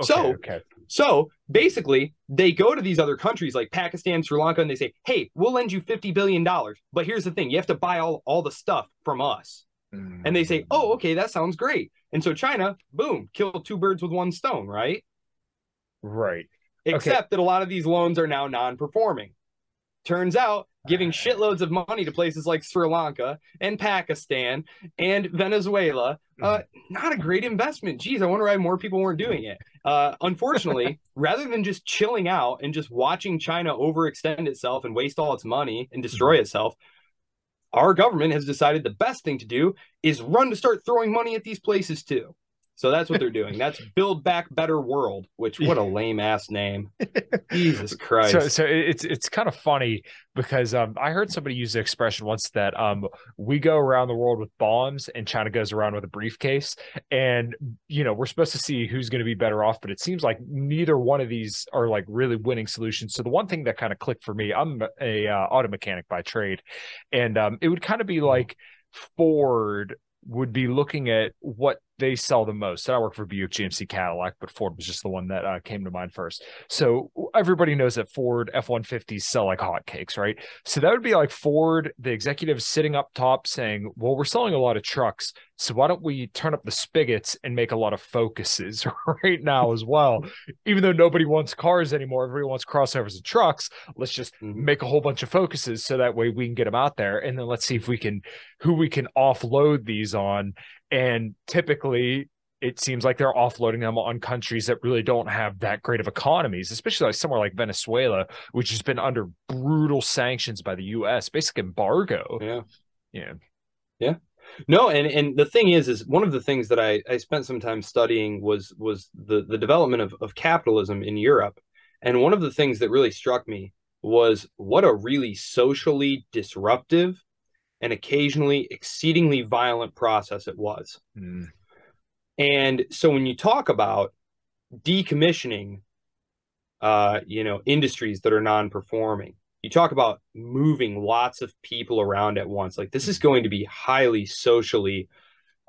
Okay, so okay. so basically, they go to these other countries like Pakistan, Sri Lanka, and they say, "Hey, we'll lend you fifty billion dollars, but here's the thing: you have to buy all all the stuff from us." And they say, "Oh, okay, that sounds great." And so China, boom, killed two birds with one stone, right? right. Except that a lot of these loans are now non-performing. Turns out giving shitloads of money to places like Sri Lanka and Pakistan and Venezuela. Uh, mm-hmm. not a great investment. Geez, I wonder why more people weren't doing it. Uh, unfortunately, rather than just chilling out and just watching China overextend itself and waste all its money and destroy mm-hmm. itself, our government has decided the best thing to do is run to start throwing money at these places too. So that's what they're doing. That's Build Back Better World, which what a lame ass name. Jesus Christ. So, so it's it's kind of funny because um, I heard somebody use the expression once that um, we go around the world with bombs and China goes around with a briefcase, and you know we're supposed to see who's going to be better off, but it seems like neither one of these are like really winning solutions. So the one thing that kind of clicked for me, I'm a uh, auto mechanic by trade, and um, it would kind of be mm-hmm. like Ford would be looking at what they sell the most. And I work for Buick, GMC, Cadillac, but Ford was just the one that uh, came to mind first. So everybody knows that Ford F 150s sell like hotcakes, right? So that would be like Ford, the executives sitting up top saying, Well, we're selling a lot of trucks. So why don't we turn up the spigots and make a lot of focuses right now as well? Even though nobody wants cars anymore, everybody wants crossovers and trucks. Let's just mm-hmm. make a whole bunch of focuses so that way we can get them out there. And then let's see if we can, who we can offload these on and typically, it seems like they're offloading them on countries that really don't have that great of economies, especially like somewhere like Venezuela, which has been under brutal sanctions by the U.S., basic embargo. Yeah, yeah, yeah. No, and and the thing is, is one of the things that I I spent some time studying was was the the development of of capitalism in Europe, and one of the things that really struck me was what a really socially disruptive and occasionally exceedingly violent process it was. Mm. And so when you talk about decommissioning, uh, you know, industries that are non-performing, you talk about moving lots of people around at once. Like this is going to be highly socially,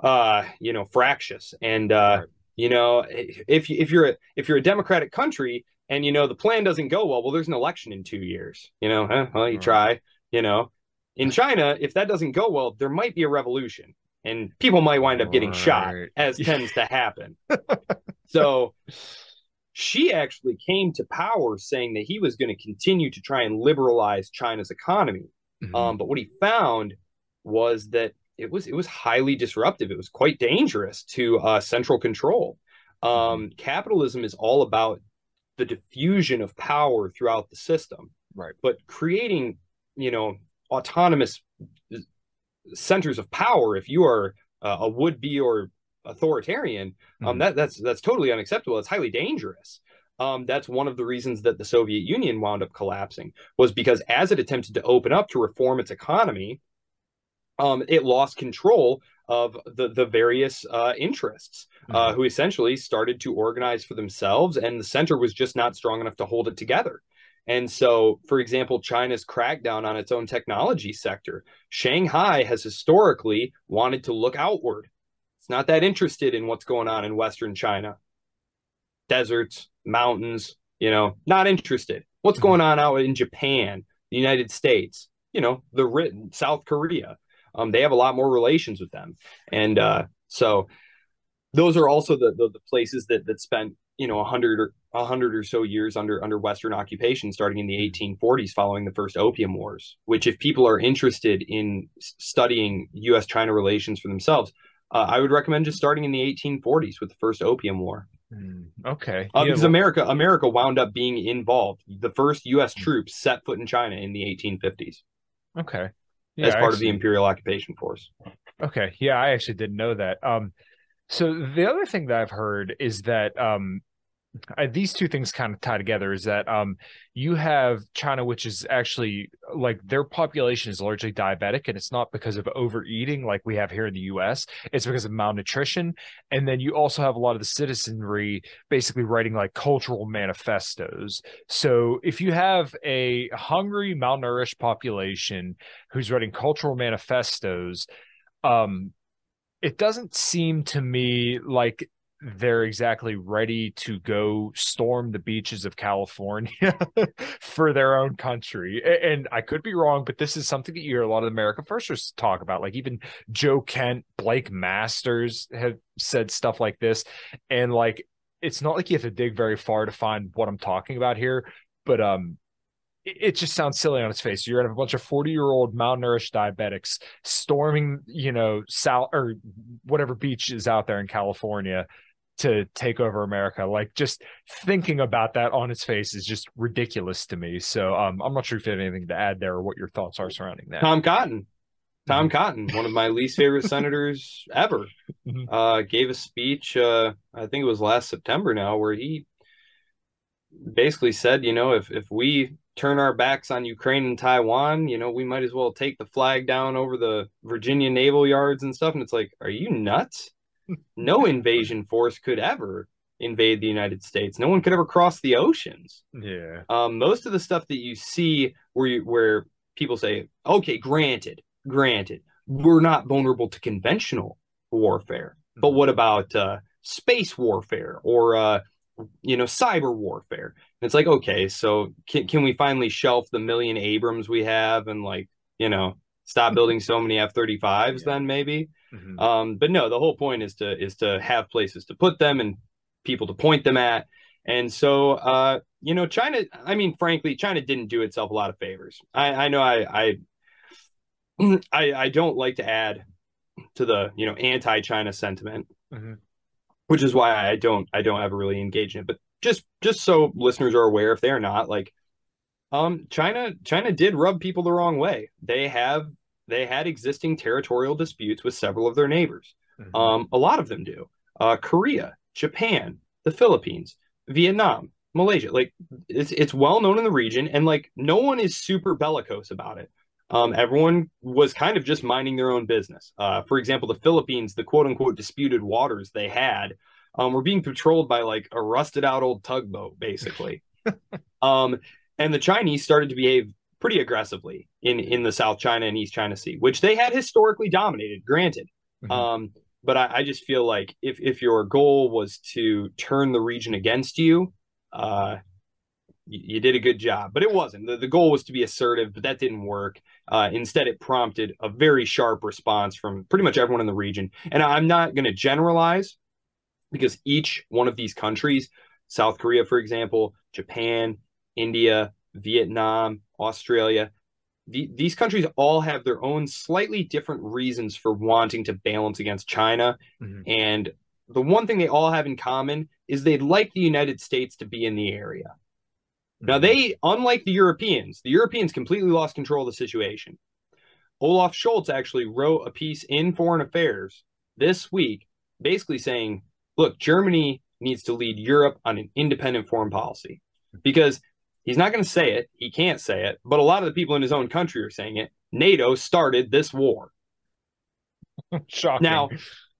uh, you know, fractious. And uh, you know, if if you're a, if you're a democratic country and you know the plan doesn't go well, well, there's an election in two years. You know, huh? well, you try. You know, in China, if that doesn't go well, there might be a revolution and people might wind up getting right. shot, as tends to happen. so Xi actually came to power saying that he was going to continue to try and liberalize China's economy. Mm-hmm. Um, but what he found was that it was it was highly disruptive. It was quite dangerous to uh, central control. Um, mm-hmm. Capitalism is all about the diffusion of power throughout the system, right? But creating, you know, autonomous centers of power if you are uh, a would-be or authoritarian um, mm-hmm. that that's that's totally unacceptable it's highly dangerous um, that's one of the reasons that the soviet union wound up collapsing was because as it attempted to open up to reform its economy um, it lost control of the the various uh, interests uh, mm-hmm. uh, who essentially started to organize for themselves and the center was just not strong enough to hold it together and so, for example, China's crackdown on its own technology sector. Shanghai has historically wanted to look outward. It's not that interested in what's going on in Western China. Deserts, mountains, you know, not interested. What's mm-hmm. going on out in Japan, the United States, you know, the South Korea. Um, they have a lot more relations with them. And uh, so those are also the, the, the places that that spent you know a hundred or a hundred or so years under under Western occupation, starting in the 1840s, following the first Opium Wars. Which, if people are interested in studying U.S.-China relations for themselves, uh, I would recommend just starting in the 1840s with the first Opium War. Mm, okay, uh, yeah, because well, America America wound up being involved. The first U.S. Hmm. troops set foot in China in the 1850s. Okay, yeah, as part actually, of the Imperial Occupation Force. Okay, yeah, I actually didn't know that. Um, so the other thing that I've heard is that um, I, these two things kind of tie together. Is that um, you have China, which is actually like their population is largely diabetic, and it's not because of overeating like we have here in the U.S. It's because of malnutrition, and then you also have a lot of the citizenry basically writing like cultural manifestos. So if you have a hungry, malnourished population who's writing cultural manifestos, um, it doesn't seem to me like they're exactly ready to go storm the beaches of California for their own country. And I could be wrong, but this is something that you hear a lot of America Firsters talk about. Like even Joe Kent, Blake Masters have said stuff like this. And like, it's not like you have to dig very far to find what I'm talking about here, but um, it just sounds silly on its face. You're gonna have a bunch of 40 year old malnourished diabetics storming, you know, South or whatever beach is out there in California to take over America. Like just thinking about that on its face is just ridiculous to me. So um, I'm not sure if you have anything to add there or what your thoughts are surrounding that. Tom Cotton. Tom mm-hmm. Cotton, one of my least favorite senators ever, mm-hmm. uh, gave a speech. Uh, I think it was last September now, where he basically said, you know, if if we turn our backs on Ukraine and Taiwan, you know, we might as well take the flag down over the Virginia naval yards and stuff. And it's like, are you nuts? No invasion force could ever invade the United States. No one could ever cross the oceans. Yeah. Um, most of the stuff that you see where you, where people say, okay, granted, granted, we're not vulnerable to conventional warfare, but mm-hmm. what about uh, space warfare or uh, you know cyber warfare? And it's like, okay, so can can we finally shelf the million Abrams we have and like you know stop building so many F thirty fives then maybe? Mm-hmm. Um, but no, the whole point is to is to have places to put them and people to point them at. And so, uh, you know, China, I mean, frankly, China didn't do itself a lot of favors. I, I know I, I I, I don't like to add to the you know anti-China sentiment, mm-hmm. which is why I don't I don't ever really engage in it. But just just so listeners are aware, if they're not like, um, China China did rub people the wrong way. They have they had existing territorial disputes with several of their neighbors. Mm-hmm. Um, a lot of them do. Uh, Korea, Japan, the Philippines, Vietnam, Malaysia. Like it's it's well known in the region, and like no one is super bellicose about it um, everyone was kind of just minding their own business. Uh, for example, the Philippines, the quote unquote disputed waters they had um, were being patrolled by like a rusted out old tugboat, basically. um, and the Chinese started to behave pretty aggressively in, in the South China and East China Sea, which they had historically dominated, granted. Mm-hmm. Um, but I, I, just feel like if, if your goal was to turn the region against you, uh, you, did a good job, but it wasn't. The, the goal was to be assertive, but that didn't work. Uh, instead, it prompted a very sharp response from pretty much everyone in the region. And I'm not going to generalize because each one of these countries, South Korea, for example, Japan, India, Vietnam, Australia, the, these countries all have their own slightly different reasons for wanting to balance against China. Mm-hmm. And the one thing they all have in common is they'd like the United States to be in the area. Now, they, unlike the Europeans, the Europeans completely lost control of the situation. Olaf Scholz actually wrote a piece in Foreign Affairs this week, basically saying, look, Germany needs to lead Europe on an independent foreign policy because he's not going to say it. He can't say it, but a lot of the people in his own country are saying it. NATO started this war. Shocking. Now,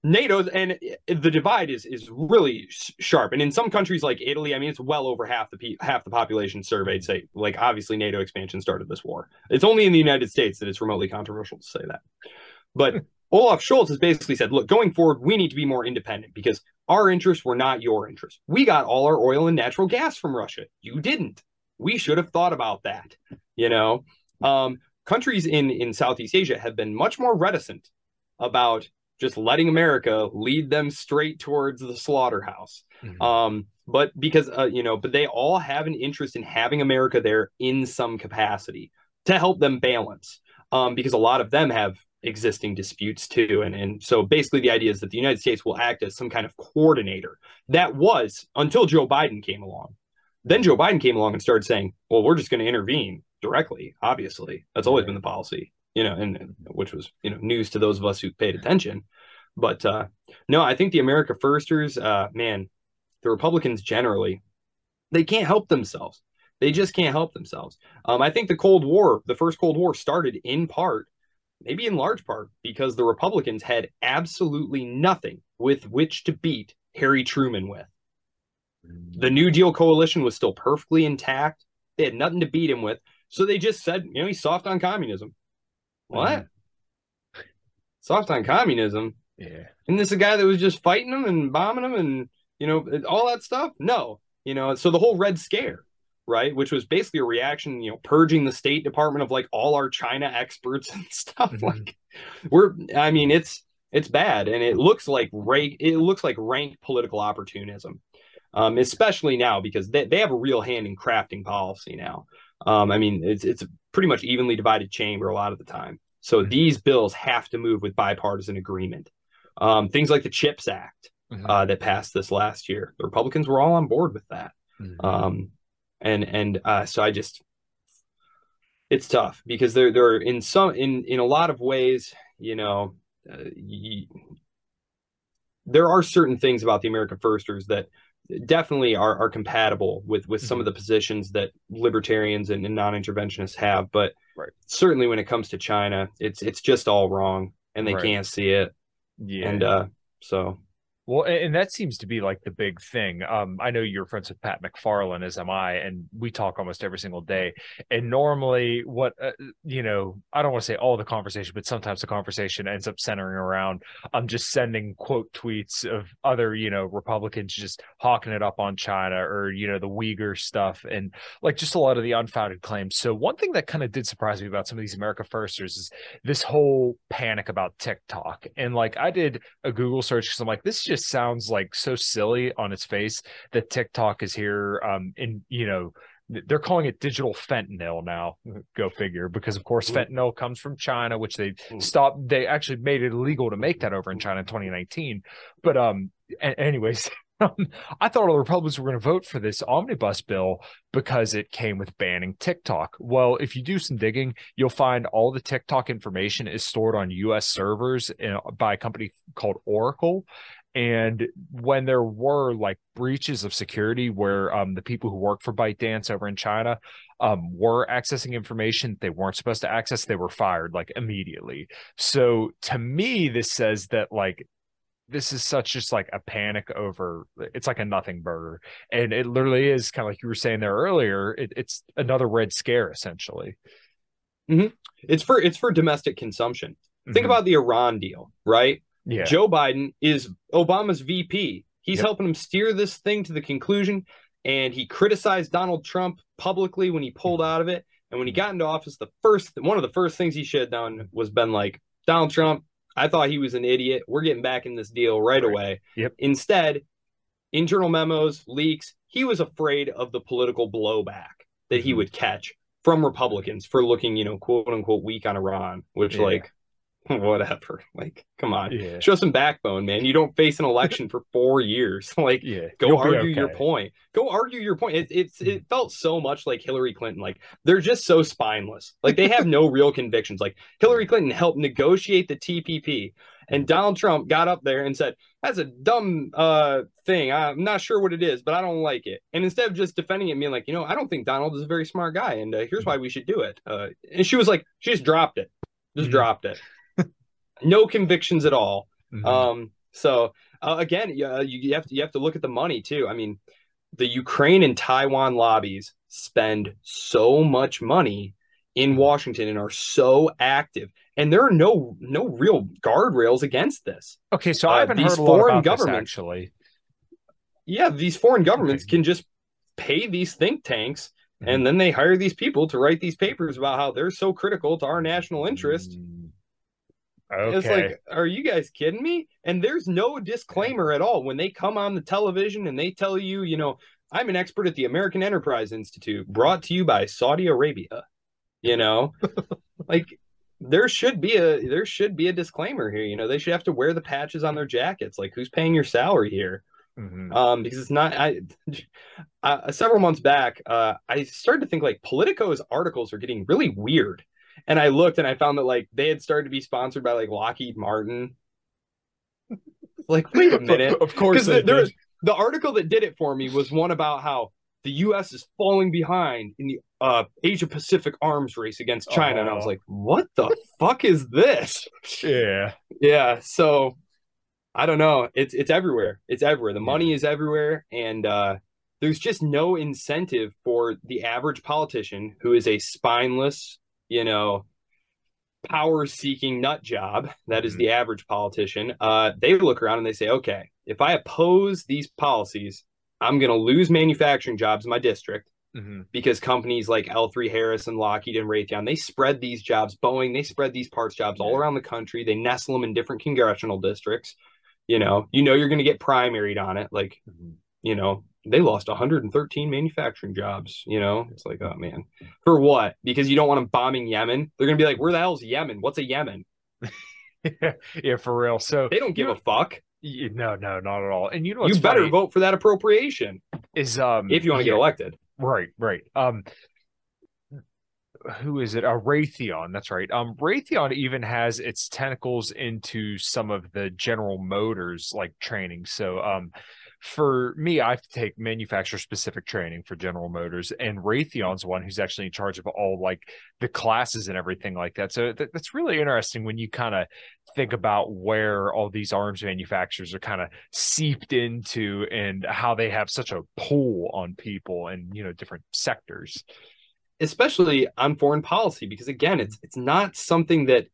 NATO and the divide is is really sharp. And in some countries like Italy, I mean, it's well over half the half the population surveyed say like obviously NATO expansion started this war. It's only in the United States that it's remotely controversial to say that. But hmm. Olaf Scholz has basically said, look, going forward, we need to be more independent because our interests were not your interests. We got all our oil and natural gas from Russia. You didn't. We should have thought about that. You know, um, countries in in Southeast Asia have been much more reticent about just letting America lead them straight towards the slaughterhouse. Mm-hmm. Um, but because uh, you know, but they all have an interest in having America there in some capacity to help them balance. Um, because a lot of them have existing disputes too, and and so basically the idea is that the United States will act as some kind of coordinator. That was until Joe Biden came along. Then Joe Biden came along and started saying, "Well, we're just going to intervene directly." Obviously, that's always been the policy you know, and which was you know news to those of us who paid attention. But uh, no, I think the America Firsters, uh, man, the Republicans generally, they can't help themselves. They just can't help themselves. Um, I think the Cold War, the first Cold War, started in part, maybe in large part, because the Republicans had absolutely nothing with which to beat Harry Truman with. The New Deal coalition was still perfectly intact. They had nothing to beat him with. So they just said, you know, he's soft on communism. What? Mm-hmm. Soft on communism? Yeah. And this a guy that was just fighting them and bombing them and you know all that stuff? No. You know, so the whole Red Scare, right, which was basically a reaction, you know, purging the State Department of like all our China experts and stuff. Mm-hmm. Like, we're, I mean, it's it's bad, and it looks like rank, it looks like rank political opportunism, um, especially now because they they have a real hand in crafting policy now. Um, I mean, it's it's a pretty much evenly divided chamber a lot of the time. So mm-hmm. these bills have to move with bipartisan agreement. Um, things like the CHIPS Act mm-hmm. uh, that passed this last year, the Republicans were all on board with that. Mm-hmm. Um, and and uh, so I just, it's tough because there there are in some in in a lot of ways, you know, uh, you, there are certain things about the America Firsters that definitely are, are compatible with with mm-hmm. some of mm-hmm. the positions that libertarians and, and non-interventionists have but right. certainly when it comes to china it's it's just all wrong and they right. can't see it yeah and uh so well, and that seems to be like the big thing. Um, I know you're friends with Pat McFarland, as am I, and we talk almost every single day. And normally, what uh, you know, I don't want to say all the conversation, but sometimes the conversation ends up centering around I'm um, just sending quote tweets of other you know Republicans just hawking it up on China or you know the Uyghur stuff and like just a lot of the unfounded claims. So one thing that kind of did surprise me about some of these America Firsters is this whole panic about TikTok. And like I did a Google search because I'm like, this just just sounds like so silly on its face that TikTok is here. Um, and you know, they're calling it digital fentanyl now. Go figure, because of course fentanyl comes from China, which they stopped. They actually made it illegal to make that over in China in 2019. But um, anyways, I thought all the Republicans were going to vote for this omnibus bill because it came with banning TikTok. Well, if you do some digging, you'll find all the TikTok information is stored on U.S. servers uh, by a company called Oracle, and when there were like breaches of security where um, the people who work for ByteDance over in China um, were accessing information they weren't supposed to access, they were fired like immediately. So to me, this says that like this is such just like a panic over it's like a nothing burger and it literally is kind of like you were saying there earlier it, it's another red scare essentially mm-hmm. it's for it's for domestic consumption mm-hmm. think about the iran deal right yeah. Joe Biden is Obama's VP. He's yep. helping him steer this thing to the conclusion. And he criticized Donald Trump publicly when he pulled out of it. And when he got into office, the first one of the first things he should have done was been like, Donald Trump, I thought he was an idiot. We're getting back in this deal right, right. away. Yep. Instead, internal memos, leaks, he was afraid of the political blowback that he mm-hmm. would catch from Republicans for looking, you know, quote unquote weak on Iran, which yeah. like whatever. Like, come on, yeah. show some backbone, man. You don't face an election for four years. like, yeah. go argue okay. your point. Go argue your point. It, it's it mm. felt so much like Hillary Clinton. Like they're just so spineless. Like they have no real convictions. Like Hillary Clinton helped negotiate the TPP, and mm. Donald Trump got up there and said, "That's a dumb uh thing. I'm not sure what it is, but I don't like it." And instead of just defending it, being like, you know, I don't think Donald is a very smart guy, and uh, here's mm. why we should do it. Uh, and she was like, she just dropped it. Just mm-hmm. dropped it no convictions at all. Mm-hmm. Um, so uh, again, uh, you, you have to you have to look at the money too. I mean, the Ukraine and Taiwan lobbies spend so much money in. Washington and are so active, and there are no no real guardrails against this. Okay, so I uh, haven't heard a lot about governments, this actually. Yeah, these foreign governments okay. can just pay these think tanks mm-hmm. and then they hire these people to write these papers about how they're so critical to our national interest. Mm-hmm Okay. It's like, are you guys kidding me? And there's no disclaimer at all when they come on the television and they tell you, you know, I'm an expert at the American Enterprise Institute, brought to you by Saudi Arabia. You know, like there should be a there should be a disclaimer here. You know, they should have to wear the patches on their jackets. Like, who's paying your salary here? Mm-hmm. Um, because it's not. I uh, several months back, uh, I started to think like Politico's articles are getting really weird and I looked and I found that like they had started to be sponsored by like Lockheed Martin. like, wait a minute. of course, the, there was, the article that did it for me was one about how the U.S. is falling behind in the uh, Asia Pacific arms race against China, and I was like, "What the fuck is this?" Yeah, yeah. So I don't know. It's it's everywhere. It's everywhere. The money is everywhere, and uh, there's just no incentive for the average politician who is a spineless, you know, power seeking nut job that is mm-hmm. the average politician uh, they look around and they say okay if i oppose these policies i'm going to lose manufacturing jobs in my district mm-hmm. because companies like l3 harris and lockheed and raytheon they spread these jobs boeing they spread these parts jobs yeah. all around the country they nestle them in different congressional districts you know you know you're going to get primaried on it like mm-hmm. You know, they lost 113 manufacturing jobs. You know, it's like, oh man, for what? Because you don't want them bombing Yemen. They're gonna be like, where the hell's Yemen? What's a Yemen? yeah, for real. So they don't give a fuck. know, no, no, not at all. And you know, You better funny vote for that appropriation is um if you want to yeah, get elected. Right, right. Um, who is it? Uh, Raytheon. That's right. Um, Raytheon even has its tentacles into some of the General Motors like training. So, um, for me, I have to take manufacturer specific training for General Motors, and Raytheon's one who's actually in charge of all like the classes and everything like that. So th- that's really interesting when you kind of think about where all these arms manufacturers are kind of seeped into and how they have such a pull on people and you know different sectors. especially on foreign policy because again it's it's not something that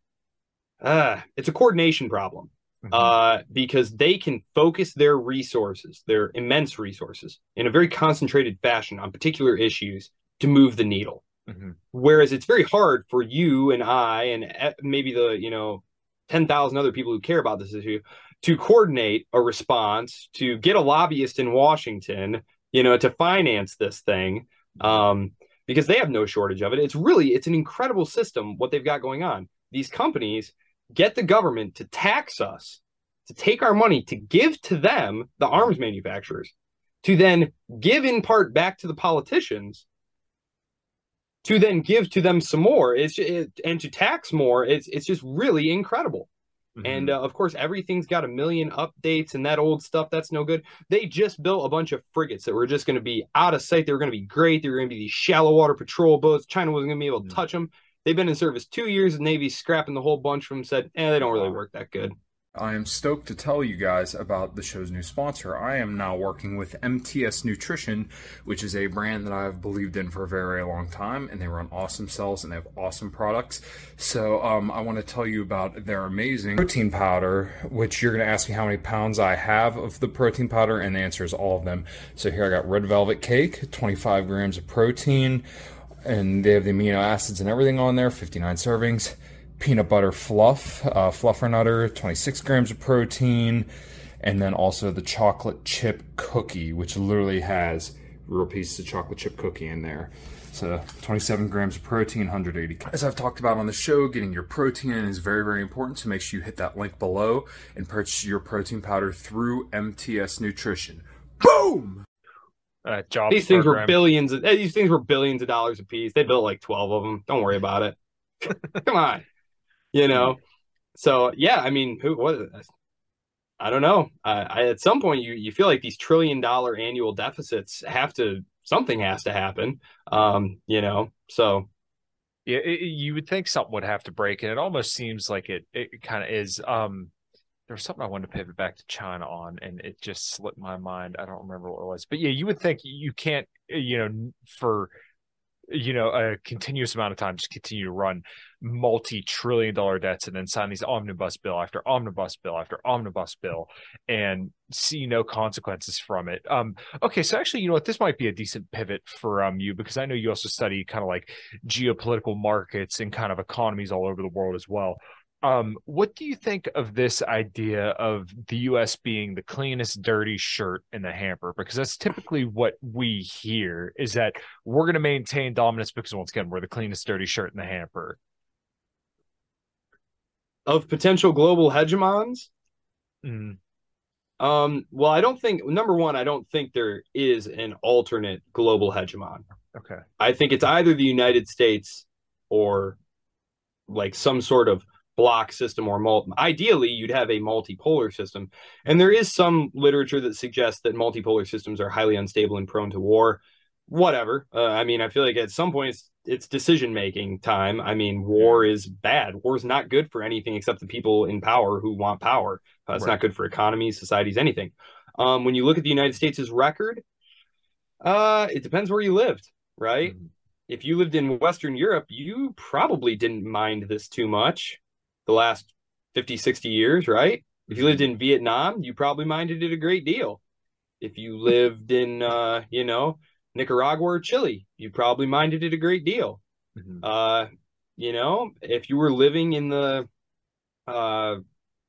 uh it's a coordination problem Mhm. uh because they can focus their resources their immense resources in a very concentrated fashion on particular issues to move the needle Mhm. whereas it's very hard for you and I and eh, maybe the you know 10,000 other people who care about this issue to coordinate a response to get a lobbyist in Washington you know to finance this thing um because they have no shortage of it. It's really it's an incredible system what they've got going on. These companies get the government to tax us, to take our money to give to them, the arms manufacturers, to then give in part back to the politicians, to then give to them some more. It's it, and to tax more. It's it's just really incredible. And uh, of course, everything's got a million updates and that old stuff that's no good. They just built a bunch of frigates that were just going to be out of sight. They were going to be great. They were going to be these shallow water patrol boats. China wasn't going to be able to Mhm. touch them. They've been in service two years. The Navy's scrapping the whole bunch of them. Said, eh, they don't really work that good. I am stoked to tell you guys about the show's new sponsor. I am now working with MTS Nutrition, which is a brand that I've believed in for a very long time, and they run awesome cells and they have awesome products. So um, I want to tell you about their amazing protein powder, which you're going to ask me how many pounds I have of the protein powder, and the answer is all of them. So here I got red velvet cake, 25 grams of protein, and they have the amino acids and everything on there, 59 servings peanut butter fluff, uh, fluffer nutter, 26 grams of protein, and then also the chocolate chip cookie, which literally has real pieces of chocolate chip cookie in there. So 27 grams of protein, 180. cal- As I've talked about on the show, getting your protein in is very, very important. So make sure you hit that link below and purchase your protein powder through MTS Nutrition. Boom! Uh, job These things were billions. Of, eh, these things were billions of dollars a piece. They built like twelve of them. Don't worry about it. Come on, you know. So yeah, I mean, who what? I don't know. I, I at some point you you feel like these trillion dollar annual deficits have to something has to happen. Um, you know. So Yeah, it- you would think something would have to break, and it almost seems like it. It kind of is. Um, there was something I wanted to pivot back to China on, and it just slipped my mind. I don't remember what it was, but yeah, you would think you can't, uh, you know, for you know a continuous amount of time, just continue to run multi-trillion dollar debts, and then sign these omnibus bill after omnibus bill after omnibus bill, and see no consequences from it. Um, okay, so actually, you know what, this might be a decent pivot for um you because I know you also study kind of like geopolitical markets and kind of economies all over the world as well. Um, what do you think of this idea of the US being the cleanest dirty shirt in the hamper? Because that's typically what we hear is that we're going to maintain dominance because once again, we're the cleanest dirty shirt in the hamper. of potential global hegemons, Mm, um, well, I don't think number one, I don't think there is an alternate global hegemon. okay. I think it's either the United States or like some sort of block system or multi. Ideally, you'd have a multipolar system, and there is some literature that suggests that multipolar systems are highly unstable and prone to war. Whatever. Uh, I mean, I feel like at some point it's it's decision making time. I mean, war is bad. War is not good for anything except the people in power who want power. Uh, it's Right. not good for economies, societies, anything. Um, when you look at the United States' record, uh, it depends where you lived, right? Mm, if you lived in Western Europe, you probably didn't mind this too much the last 50, 60 years, right? If you lived in Vietnam, you probably minded it a great deal. If you lived in, uh, you know, Nicaragua or Chile, you probably minded it a great deal. mhm. Uh, you know, if you were living in the, uh,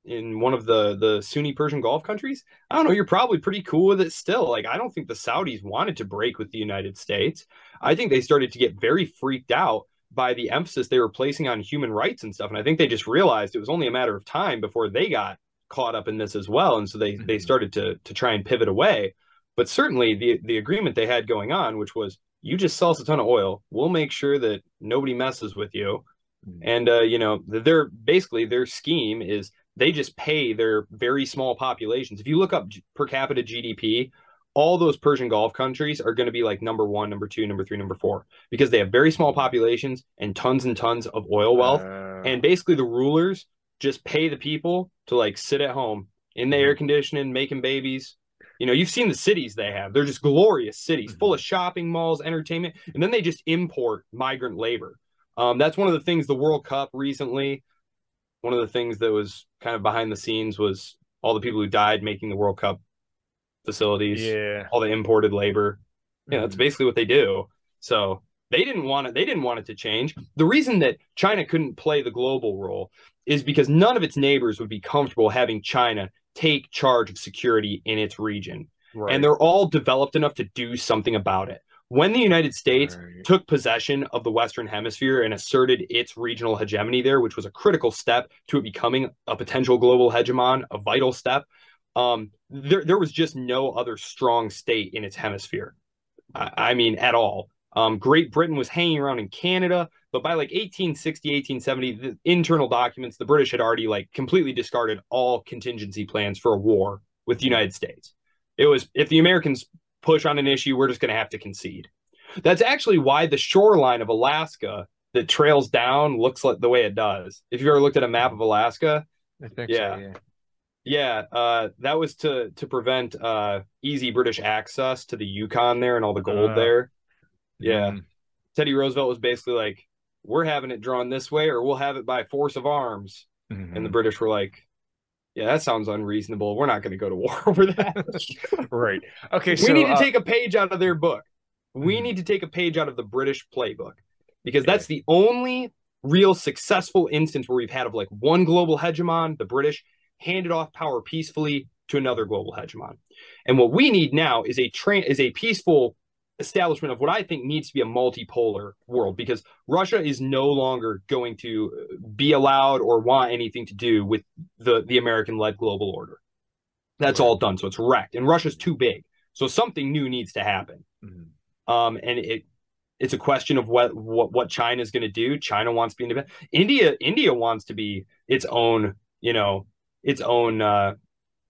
in one of the the Sunni Persian Gulf countries, I don't know, you're probably pretty cool with it still. Like I don't think the Saudis wanted to break with the United States. I think they started to get very freaked out by the emphasis they were placing on human rights and stuff. And I think they just realized it was only a matter of time before they got caught up in this as well. And so they mm-hmm. they started to to try and pivot away. But certainly the the agreement they had going on, which was you just sell us a ton of oil, we'll make sure that nobody messes with you. Mm-hmm. And uh, you know, they're basically their scheme is they just pay their very small populations. If you look up per capita GDP, all those Persian Gulf countries are going to be like number one, number two, number three, number four, because they have very small populations and tons and tons of oil wealth. Uh... And basically, the rulers just pay the people to like sit at home in the air mm-hmm. conditioning, making babies. You know, you've seen the cities they have. They're just glorious cities mm-hmm. full of shopping malls, entertainment, and then they just import migrant labor. Um, that's one of the things the World Cup recently one of the things that was kind of behind the scenes was all the people who died making the World Cup facilities, yeah, all the imported labor. Yeah, that's mm-hmm. basically what they do. So they didn't want it. They didn't want it to change. The reason that China couldn't play the global role is because none of its neighbors would be comfortable having China take charge of security in its region. Right. And they're all developed enough to do something about it. When the United States right. took possession of the Western Hemisphere and asserted its regional hegemony there, which was a critical step to it becoming a potential global hegemon, a vital step, um, there, there was just no other strong state in its hemisphere. I, I mean, at all. Um, Great Britain was hanging around in Canada, but by like 1860, 1870, the internal documents, the British had already like completely discarded all contingency plans for a war with the United States. It was if the Americans push on an issue, we're just going to have to concede. That's actually why the shoreline of Alaska that trails down looks like the way it does. If you've ever looked at a map of Alaska, yeah. So, yeah. Yeah, uh, that was to to prevent uh, easy British access to the Yukon there and all the gold uh, there. Yeah, mm. Teddy Roosevelt was basically like, "We're having it drawn this way, or we'll have it by force of arms." Mm-hmm. And the mm-hmm. British were like, yeah, that sounds unreasonable. We're not going to go to war over that. right. Okay. We so, need to uh, take a page out of their book. We mm-hmm. need to take a page out of the British playbook because that's the only real successful instance where we've had of like one global hegemon, the British, handed off power peacefully to another global hegemon. And what we need now is a train is a peaceful establishment of what I think needs to be a multipolar world because Russia is no longer going to be allowed or want anything to do with the the American led global order. That's all done. So it's wrecked. And Russia's too big. So something new needs to happen. Mm-hmm. Um, and it it's a question of what what what China is going to do. China wants to be independent. India India wants to be its own, you know, its own uh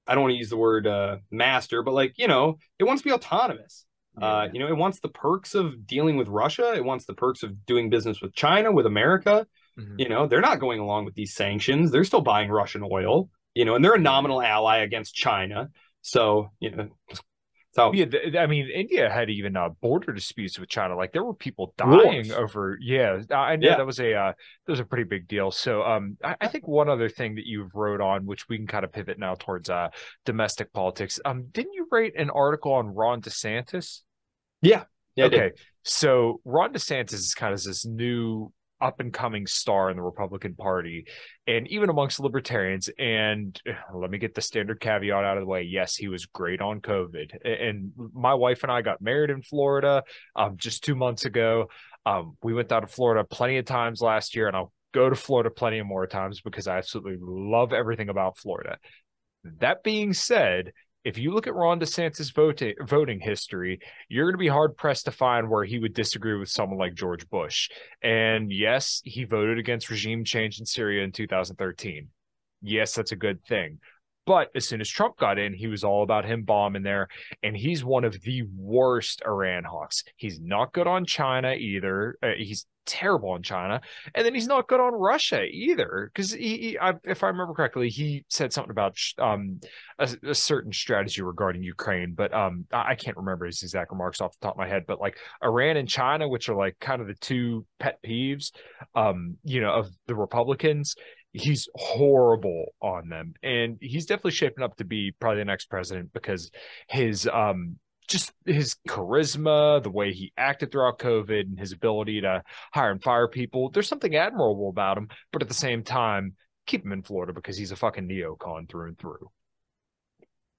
I don't want to use the word uh master, but like, you know, it wants to be autonomous. Uh, you know, it wants the perks of dealing with Russia. It wants the perks of doing business with China, with America. Mm-hmm. You know, they're not going along with these sanctions. They're still buying Russian oil. You know, and they're a nominal ally against China. So you know, so yeah, I mean, India had even uh, border disputes with China. Like there were people dying wars. over. Yeah, I know yeah. that was a uh, that was a pretty big deal. So, um, I, I, think one other thing that you wrote on, which we can kind of pivot now towards uh domestic politics. Um, didn't you write an article on Ron DeSantis? Yeah. Yeah. Okay. So Ron DeSantis is kind of this new up and coming star in the Republican Party and even amongst libertarians. And let me get the standard caveat out of the way. Yes, he was great on COVID. And my wife and I got married in Florida um, just two months ago. Um, we went down to Florida plenty of times last year, and I'll go to Florida plenty of more times because I absolutely love everything about Florida. That being said, if you look at Ron DeSantis voting voting history, you're going to be hard pressed to find where he would disagree with someone like George Bush. And yes, he voted against regime change in Syria in 2013. Yes, that's a good thing. But as soon as Trump got in, he was all about him bombing there. And he's one of the worst Iran hawks. He's not good on China either. Uh, he's terrible on China. And then he's not good on Russia either. Because he, he I, if I remember correctly, he said something about um, a, a, certain strategy regarding Ukraine. But um, I, can't remember his exact remarks off the top of my head. But like Iran and China, which are like kind of the two pet peeves, um, you know, of the Republicans he's horrible on them and he's definitely shaping up to be probably the next president because his um just his charisma the way he acted throughout covid and his ability to hire and fire people there's something admirable about him but at the same time keep him in Florida because he's a fucking neocon through and through.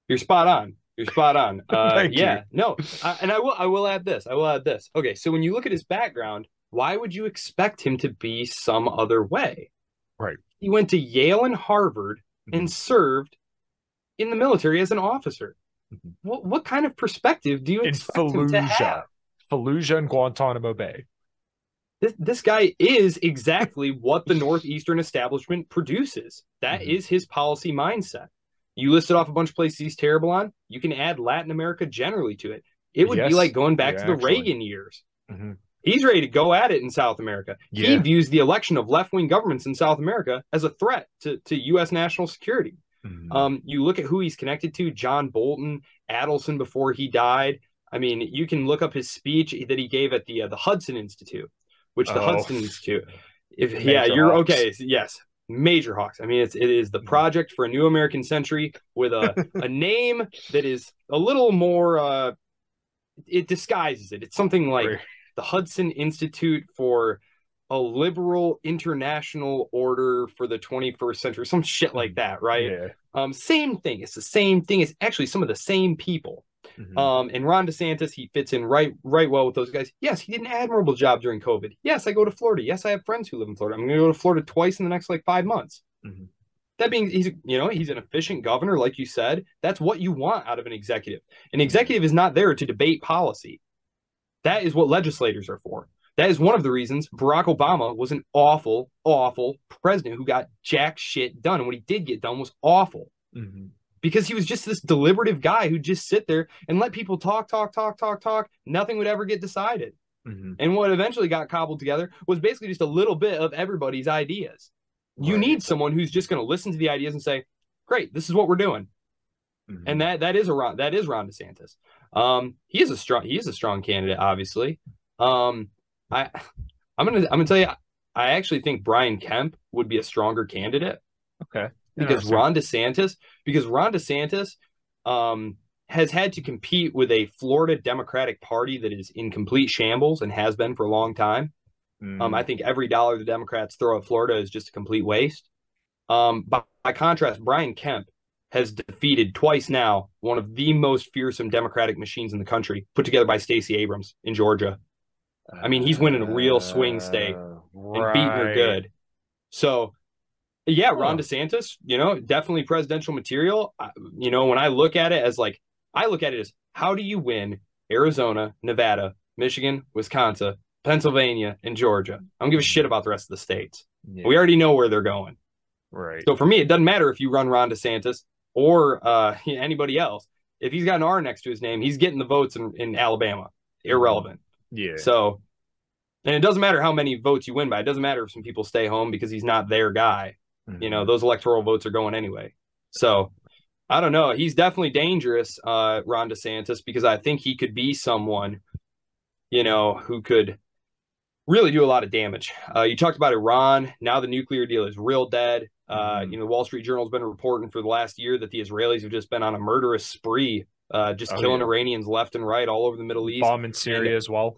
You're spot on. You're spot on. Uh, yeah, you. no, I, and I will. I will add this. I will add this. Okay, so when you look at his background, why would you expect him to be some other way? Right. He went to Yale and Harvard and served in the military as an officer. Mhm. What what kind of perspective do you In expect him to Fallujah, have? Fallujah and Guantanamo Bay. This, this guy is exactly what the northeastern establishment produces. That is Mhm. his policy mindset. You listed off a bunch of places he's terrible on. You can add Latin America generally to it. It would be like going back Yeah, to the actually. Reagan years. Mhm. He's ready to go at it in South America. He views the election of left wing governments in South America as a threat to, to U.S. national security. Mhm. Um, you look at who he's connected to John Bolton, Adelson before he died. I mean, you can look up his speech that he gave at the uh, the Hudson Institute, which the Oh. Hudson Institute. If Major yeah, you're hawks. okay. Yes, major hawks. I mean, it's it is the Mhm. project for a new American century with a a name that is a little more. uh It disguises it. It's something like. The Hudson Institute for a liberal international order for the 21st century, some shit like that, right? Yeah. Um, same thing. It's the same thing. It's actually some of the same people. Mhm. Um, and Ron DeSantis, he fits in right, right well with those guys. Yes, he did an admirable job during COVID. Yes, I go to Florida. Yes, I have friends who live in Florida. I'm going to go to Florida twice in the next like five months. Mhm. That being, he's you know he's an efficient governor, like you said. That's what you want out of an executive. An executive is not there to debate policy. That is what legislators are for. That is one of the reasons Barack Obama was an awful, awful president who got jack shit done. And what he did get done was awful Mhm. because he was just this deliberative guy who'd just sit there and let people talk, talk, talk, talk, talk. Nothing would ever get decided. Mhm. And what eventually got cobbled together was basically just a little bit of everybody's ideas. You need someone who's just going to listen to the ideas and say, "Great, this is what we're doing." Mhm. And that that is a Ron, that is Ron DeSantis. Um, he is a strong he is a strong candidate, obviously. Um, I I'm gonna I'm gonna tell you, I actually think Brian Kemp would be a stronger candidate okay. because. Ron DeSantis because Ron DeSantis um, has had to compete with a Florida Democratic Party that is in complete shambles and has been for a long time. Um, Mhm. I think every dollar the Democrats throw at Florida is just a complete waste. Um, by, by contrast, Brian Kemp has defeated twice now one of the most fearsome Democratic machines in the country, put together by Stacey Abrams in Georgia. I mean, he's winning a real swing state Uh, and beating her good. So, yeah, Ron. DeSantis, you know, definitely presidential material. You know, when I look at it as like, I look at it as how do you win Arizona, Nevada, Michigan, Wisconsin, Pennsylvania, and Georgia? I don't give a shit about the rest of the states. Yeah, We already know where they're going. right. So for me, it doesn't matter if you run Ron DeSantis or uh, anybody else. If he's got an R next to his name, he's getting the votes in, in Alabama. Irrelevant. yeah. So, and it doesn't matter how many votes you win by. It doesn't matter if some people stay home because he's not their guy. You know, Mhm. those electoral votes are going anyway. So, I don't know. He's definitely dangerous, uh, Ron DeSantis, because I think he could be someone, you know, who could really do a lot of damage. Uh, you talked about Iran. Now the nuclear deal is real dead. Uh, Mhm. You know, the Wall Street Journal's been reporting for the last year that the Israelis have just been on a murderous spree, uh, just Oh, killing yeah. Iranians left and right all over the Middle East bomb in Syria as well.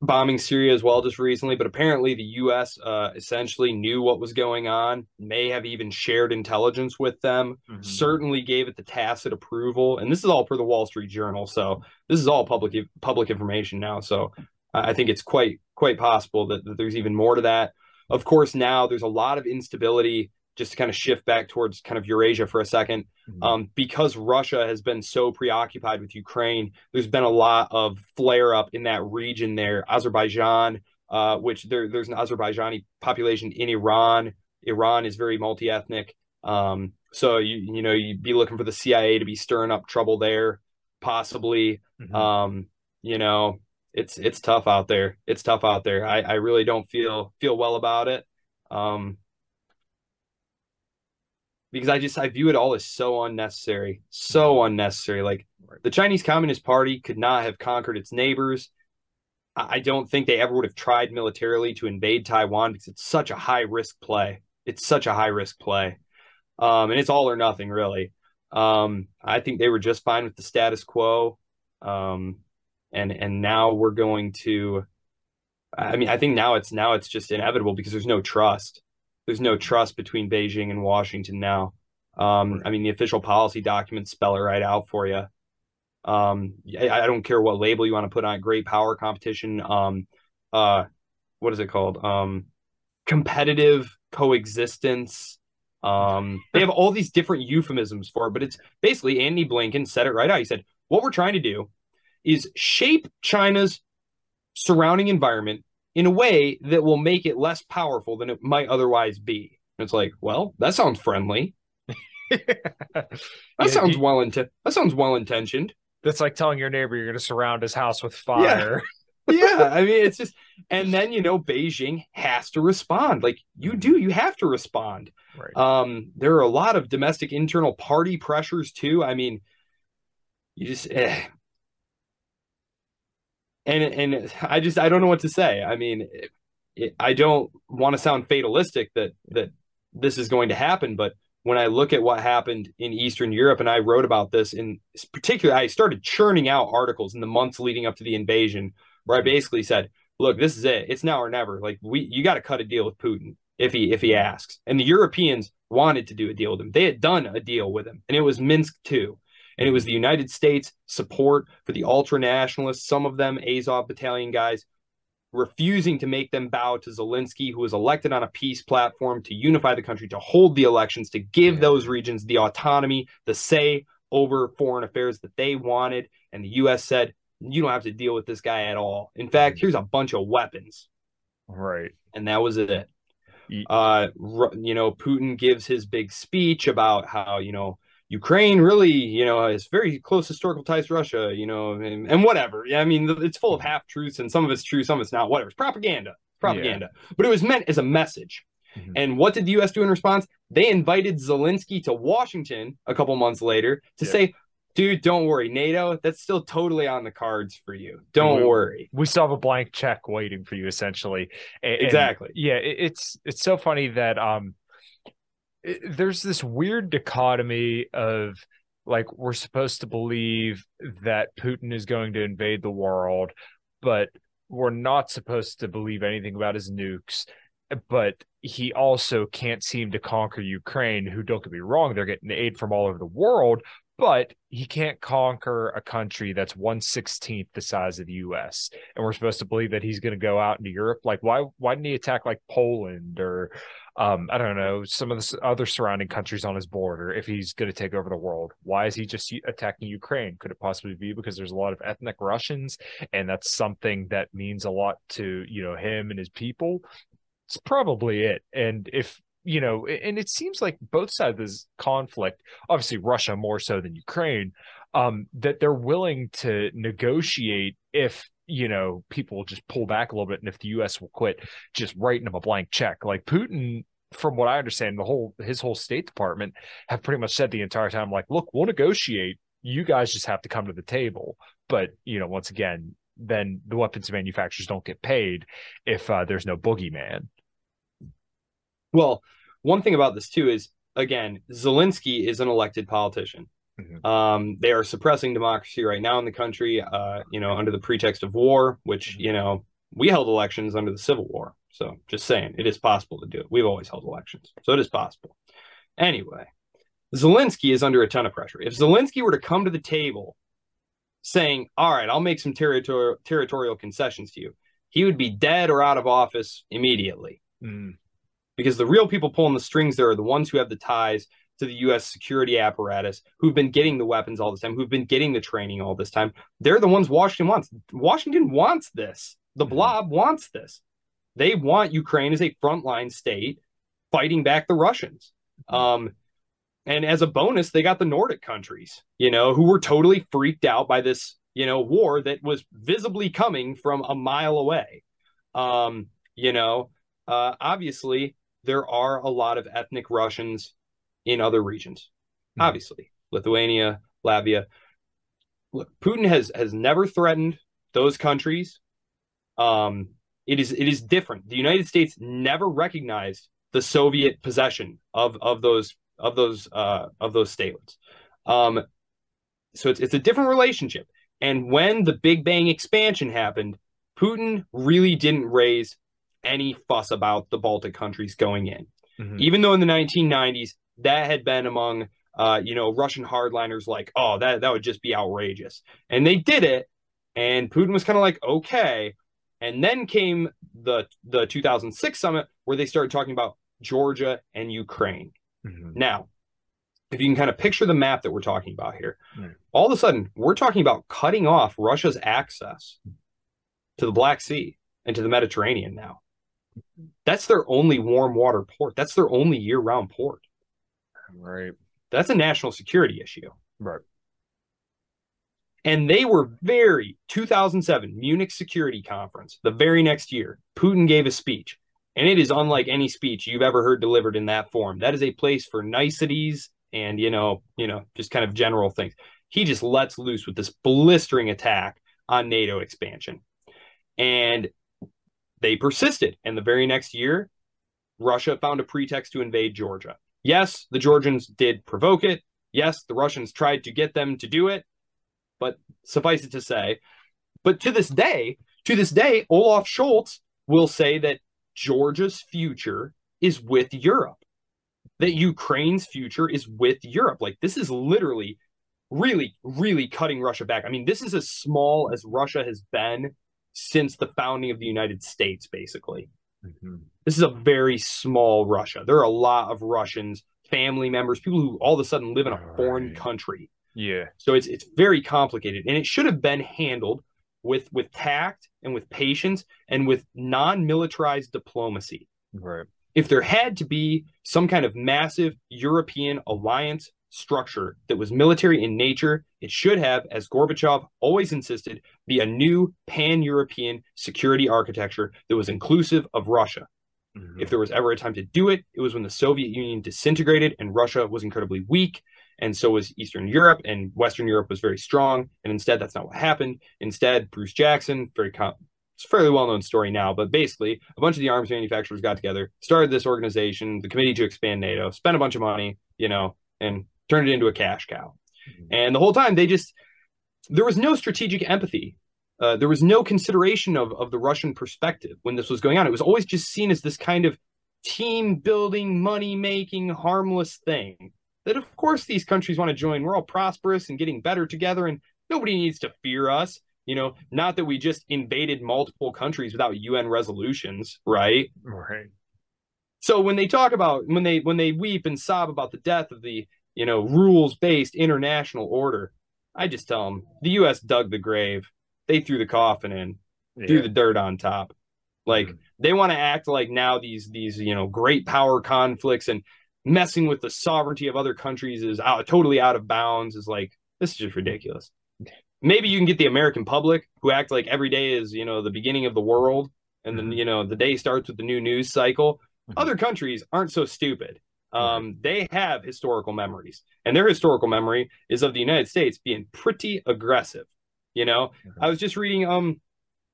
bombing Syria as well just recently, but apparently the U.S. Uh, essentially knew what was going on, may have even shared intelligence with them, Mhm. certainly gave it the tacit approval, and this is all per the Wall Street Journal, so this is all public public information now. So I I think it's quite quite possible that, that there's even more to that. Of course, now there's a lot of instability. Just to kind of shift back towards kind of Eurasia for a second, Mhm. um, because Russia has been so preoccupied with Ukraine, there's been a lot of flare up in that region there. Azerbaijan, uh, which there, there's an Azerbaijani population in Iran. Iran is very multi ethnic. Um, so you you know you'd be looking for the CIA to be stirring up trouble there, possibly. Mhm. Um, you know, it's it's tough out there. It's tough out there. I, I really don't feel feel well about it. Um, because I just I view it all as so unnecessary, so unnecessary. Like the Chinese Communist Party could not have conquered its neighbors. I don't think they ever would have tried militarily to invade Taiwan because it's such a high risk play. It's such a high risk play, um, and it's all or nothing really. Um, I think they were just fine with the status quo, um, and and now we're going to. I mean, I think now it's now it's just inevitable because there's no trust. There's no trust between Beijing and Washington now. Um, I mean, the official policy documents spell it right out for you. Um, I, I, don't care what label you want to put on it, great power competition. Um, uh, what is it called? Um, competitive coexistence. Um, they have all these different euphemisms for it, but it's basically Andy Blinken said it right out. He said, What we're trying to do is shape China's surrounding environment in a way that will make it less powerful than it might otherwise be. And it's like, well, that sounds friendly. that yeah, sounds you, well inten- that sounds well intentioned. That's like telling your neighbor you're going to surround his house with fire. Yeah. yeah, I mean it's just and then you know Beijing has to respond. Like you do, you have to respond. Right. Um there are a lot of domestic internal party pressures too. I mean you just eh. And and I just I don't know what to say. I mean it, it, I don't want to sound fatalistic that that this is going to happen, but when I look at what happened in Eastern Europe, and I wrote about this in particular, I started churning out articles in the months leading up to the invasion, where I basically said, "Look, this is it. It's now or never. Like we, you got to cut a deal with Putin if he if he asks." And the Europeans wanted to do a deal with him. They had done a deal with him, and it was Minsk two, and it was the United States support for the ultra nationalists, some of them Azov battalion guys refusing to make them bow to Zelensky, who was elected on a peace platform to unify the country, to hold the elections, to give those regions the autonomy, the say over foreign affairs that they wanted. And the U.S. said, you don't have to deal with this guy at all. In fact, here's a bunch of weapons. Right. And that was it. Uh, you know, Putin gives his big speech about how, you know, Ukraine really, you know, has very close historical ties to Russia, you know, and, and whatever. Yeah, I mean, it's full of half truths and some of it's true, some of it's not. Whatever. It's propaganda. propaganda. Yeah. But it was meant as a message. Mm-hmm. And what did the U.S. do in response? They invited Zelensky to Washington a couple months later to yeah. say, dude, don't worry. NATO, that's still totally on the cards for you. Don't we, worry. We still have a blank check waiting for you, essentially. And, exactly. And yeah, it, it's it's so funny that um there's this weird dichotomy of like we're supposed to believe that Putin is going to invade the world, but we're not supposed to believe anything about his nukes. But he also can't seem to conquer Ukraine, who don't get me wrong, they're getting aid from all over the world, but he can't conquer a country that's one sixteenth the size of the U.S. And we're supposed to believe that he's going to go out into Europe. Like, why? Why didn't he attack like Poland or um, I don't know, some of the other surrounding countries on his border if he's going to take over the world. Why is he just attacking Ukraine? Could it possibly be because there's a lot of ethnic Russians and that's something that means a lot to, you know, him and his people? It's probably it. And if, you know, and it seems like both sides of this conflict, obviously Russia more so than Ukraine, um, that they're willing to negotiate if you know, people just pull back a little bit, and if the U.S. will quit just writing them a blank check, like Putin, from what I understand, the whole his whole State Department have pretty much said the entire time, like, look, we'll negotiate. You guys just have to come to the table. But you know, once again, then the weapons manufacturers don't get paid if uh, there's no boogeyman. Well, one thing about this too is again, Zelensky is an elected politician. Mm-hmm. Um, they are suppressing democracy right now in the country, uh, you know, under the pretext of war, which, mm-hmm. you know, we held elections under the Civil War. So just saying, it is possible to do it. We've always held elections. So it is possible. Anyway, Zelensky is under a ton of pressure. If Zelensky were to come to the table saying, all right, I'll make some territorial, territorial concessions to you, he would be dead or out of office immediately. Mm. Because the real people pulling the strings there are the ones who have the ties to the U.S. security apparatus, who've been getting the weapons all this time, who've been getting the training all this time. They're the ones Washington wants. Washington wants this. The mm-hmm. blob wants this. They want Ukraine as a frontline state fighting back the Russians. Mm-hmm. Um, and as a bonus, they got the Nordic countries, you know, who were totally freaked out by this, you know, war that was visibly coming from a mile away. Um, you know, uh, obviously, there are a lot of ethnic Russians in other regions. Mm-hmm. Obviously, Lithuania, Latvia. Look, Putin has has never threatened those countries. Um, it is it is different. The United States never recognized the Soviet possession of of those of those uh, of those statelets. Um, so it's it's a different relationship. And when the Big Bang expansion happened, Putin really didn't raise any fuss about the Baltic countries going in. Mm-hmm. Even though in the 1990s that had been among uh, you know, Russian hardliners like, oh, that that would just be outrageous. And they did it, and Putin was kind of like, okay. And then came the the 2006 summit where they started talking about Georgia and Ukraine. Mm-hmm. Now, if you can kind of picture the map that we're talking about here, mm. all of a sudden we're talking about cutting off Russia's access to the Black Sea and to the Mediterranean now. That's their only warm water port. That's their only year round port. Right. That's a national security issue. Right. And they were very 2007 Munich Security Conference, the very next year. Putin gave a speech, and it is unlike any speech you've ever heard delivered in that form. That is a place for niceties and you know, you know, just kind of general things. He just lets loose with this blistering attack on NATO expansion. And they persisted. And the very next year, Russia found a pretext to invade Georgia. Yes, the Georgians did provoke it. Yes, the Russians tried to get them to do it. But suffice it to say, but to this day, to this day, Olaf Scholz will say that Georgia's future is with Europe, that Ukraine's future is with Europe. Like, this is literally really, really cutting Russia back. I mean, this is as small as Russia has been since the founding of the United States, basically. Mm-hmm. This is a very small Russia. There are a lot of Russians, family members, people who all of a sudden live in a foreign country. Yeah. So it's it's very complicated, and it should have been handled with with tact and with patience and with non-militarized diplomacy. Right. If there had to be some kind of massive European alliance structure that was military in nature, it should have, as Gorbachev always insisted, be a new pan European security architecture that was inclusive of Russia. Mm-hmm. If there was ever a time to do it, it was when the Soviet Union disintegrated and Russia was incredibly weak. And so was Eastern Europe, and Western Europe was very strong. And instead, that's not what happened. Instead, Bruce Jackson, very com- it's a fairly well known story now, but basically, a bunch of the arms manufacturers got together, started this organization, the Committee to Expand NATO, spent a bunch of money, you know, and turned it into a cash cow. Mm-hmm. And the whole time they just there was no strategic empathy. Uh, there was no consideration of, of the Russian perspective when this was going on. It was always just seen as this kind of team building, money making, harmless thing. That of course these countries want to join. We're all prosperous and getting better together, and nobody needs to fear us. You know, not that we just invaded multiple countries without UN resolutions, right? Right. So when they talk about when they when they weep and sob about the death of the you know, rules based international order. I just tell them the U.S. dug the grave. They threw the coffin in, yeah. threw the dirt on top. Like mm-hmm. they want to act like now these these you know great power conflicts and messing with the sovereignty of other countries is out, totally out of bounds. Is like this is just ridiculous. Maybe you can get the American public who act like every day is you know the beginning of the world, and then mm-hmm. you know the day starts with the new news cycle. Mm-hmm. Other countries aren't so stupid um, they have historical memories, and their historical memory is of the United States being pretty aggressive. You know, I was just reading um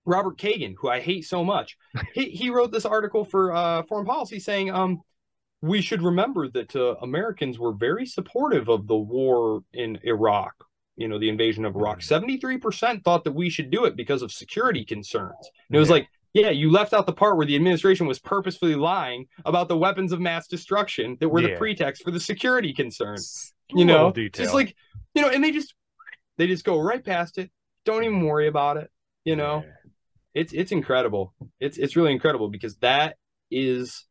Robert Kagan, who I hate so much. he he wrote this article for uh, Foreign Policy saying um we should remember that uh, Americans were very supportive of the war in Iraq. You know, the invasion of Iraq. Mm-hmm. Seventy-three percent thought that we should do it because of security concerns. And it was like yeah, you left out the part where the administration was purposefully lying about the weapons of mass destruction that were yeah. the pretext for the security concerns. You know, just like you know, and they just they just go right past it. Don't even worry about it. You know, yeah. it's it's incredible. It's it's really incredible because that is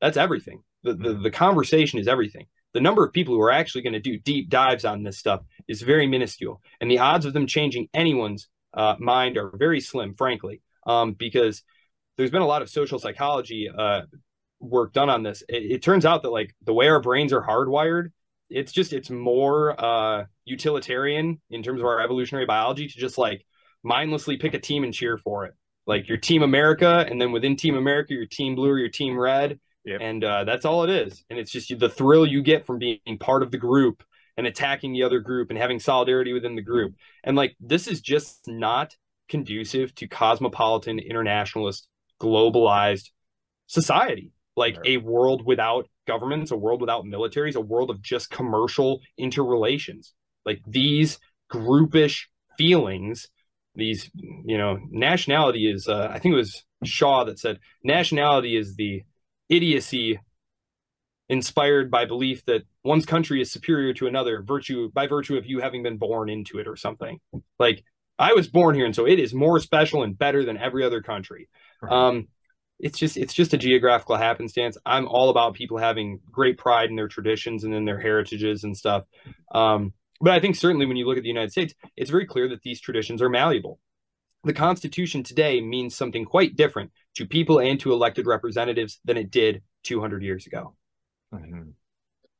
that's everything. The, the the conversation is everything. The number of people who are actually going to do deep dives on this stuff is very minuscule, and the odds of them changing anyone's uh, mind are very slim, frankly um, because there's been a lot of social psychology uh, work done on this. It, it, turns out that like the way our brains are hardwired, it's just it's more uh, utilitarian in terms of our evolutionary biology to just like mindlessly pick a team and cheer for it. Like your Team America, and then within Team America, your Team Blue or your Team Red, yep. and uh, that's all it is. And it's just the thrill you get from being part of the group and attacking the other group and having solidarity within the group. And like this is just not conducive to cosmopolitan, internationalist, globalized society, like right. a world without governments, a world without militaries, a world of just commercial interrelations. Like these groupish feelings, these, you know, nationality is, uh, I think it was Shaw that said, nationality is the idiocy inspired by belief that one's country is superior to another virtue by virtue of you having been born into it or something. Like I was born here, and so it is more special and better than every other country. Um, it's just it's just a geographical happenstance. I'm all about people having great pride in their traditions and in their heritages and stuff. Um, but I think certainly when you look at the United States, it's very clear that these traditions are malleable. The Constitution today means something quite different to people and to elected representatives than it did 200 years ago. Mm-hmm.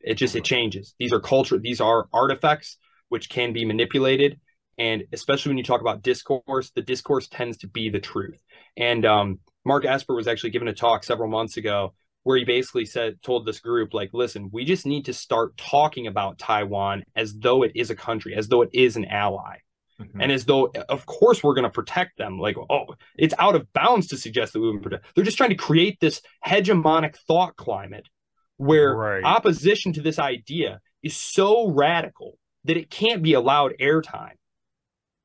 It just it changes. These are culture. These are artifacts which can be manipulated, and especially when you talk about discourse, the discourse tends to be the truth. And um, Mark Esper was actually given a talk several months ago where he basically said told this group like listen we just need to start talking about taiwan as though it is a country as though it is an ally. Mm-hmm. and as though of course we're going to protect them. Like oh it's out of bounds to suggest that we would protect they're just trying to create this hegemonic thought climate where right. opposition to this idea is so radical that it can't be allowed airtime.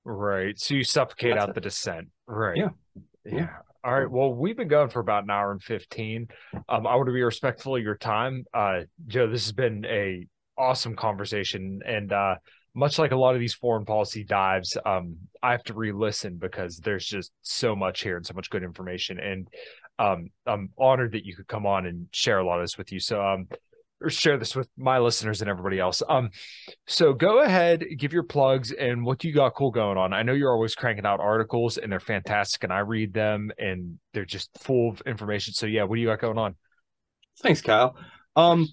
Right so you suffocate That's out it. the dissent. Right. Yeah. Yeah all right. Well, we've been going for about an hour and 15. Um, I want to be respectful of your time. Uh, Joe, this has been a awesome conversation. And uh, much like a lot of these foreign policy dives, um, I have to re-listen because there's just so much here and so much good information. And um, I'm honored that you could come on and share a lot of this with you. So um, or share this with my listeners and everybody else. Um, so go ahead, give your plugs and what you got cool going on. I know you're always cranking out articles and they're fantastic, and I read them and they're just full of information. So yeah, what do you got going on? Thanks, Kyle. Um,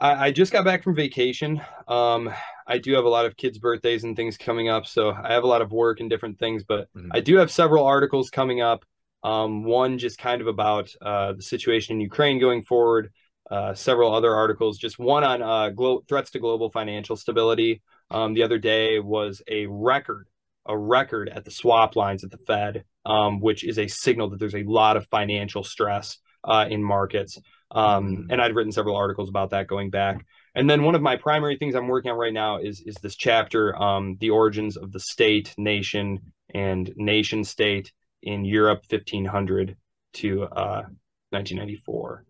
I, I just got back from vacation. Um, I do have a lot of kids' birthdays and things coming up, so I have a lot of work and different things. But mm-hmm. I do have several articles coming up. Um, one just kind of about uh, the situation in Ukraine going forward uh, several other articles, just one on uh, glo- threats to global financial stability. Um, the other day was a record, a record at the swap lines at the Fed, um, which is a signal that there's a lot of financial stress uh, in markets. Um, mm-hmm. and I'd written several articles about that going back. And then one of my primary things I'm working on right now is is this chapter, um, the origins of the state, nation, and nation state in Europe, 1500 to 1994.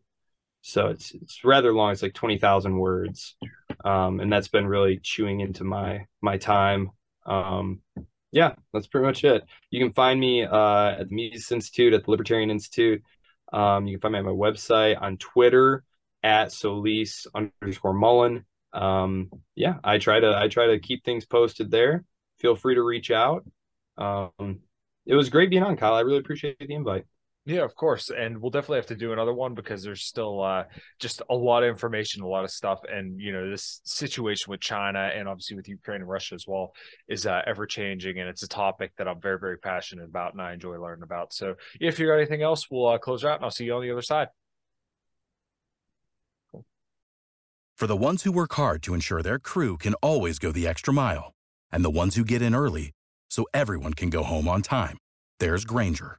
So it's it's rather long. It's like twenty thousand words, um, and that's been really chewing into my my time. Um, yeah, that's pretty much it. You can find me uh, at the Mises Institute, at the Libertarian Institute. Um, you can find me at my website, on Twitter at Solis underscore Mullen. Um, yeah, I try to I try to keep things posted there. Feel free to reach out. Um, it was great being on, Kyle. I really appreciate the invite. Yeah, of course. And we'll definitely have to do another one because there's still uh, just a lot of information, a lot of stuff. And, you know, this situation with China and obviously with Ukraine and Russia as well is uh, ever changing. And it's a topic that I'm very, very passionate about and I enjoy learning about. So if you got anything else, we'll uh, close out and I'll see you on the other side. For the ones who work hard to ensure their crew can always go the extra mile and the ones who get in early so everyone can go home on time, there's Grainger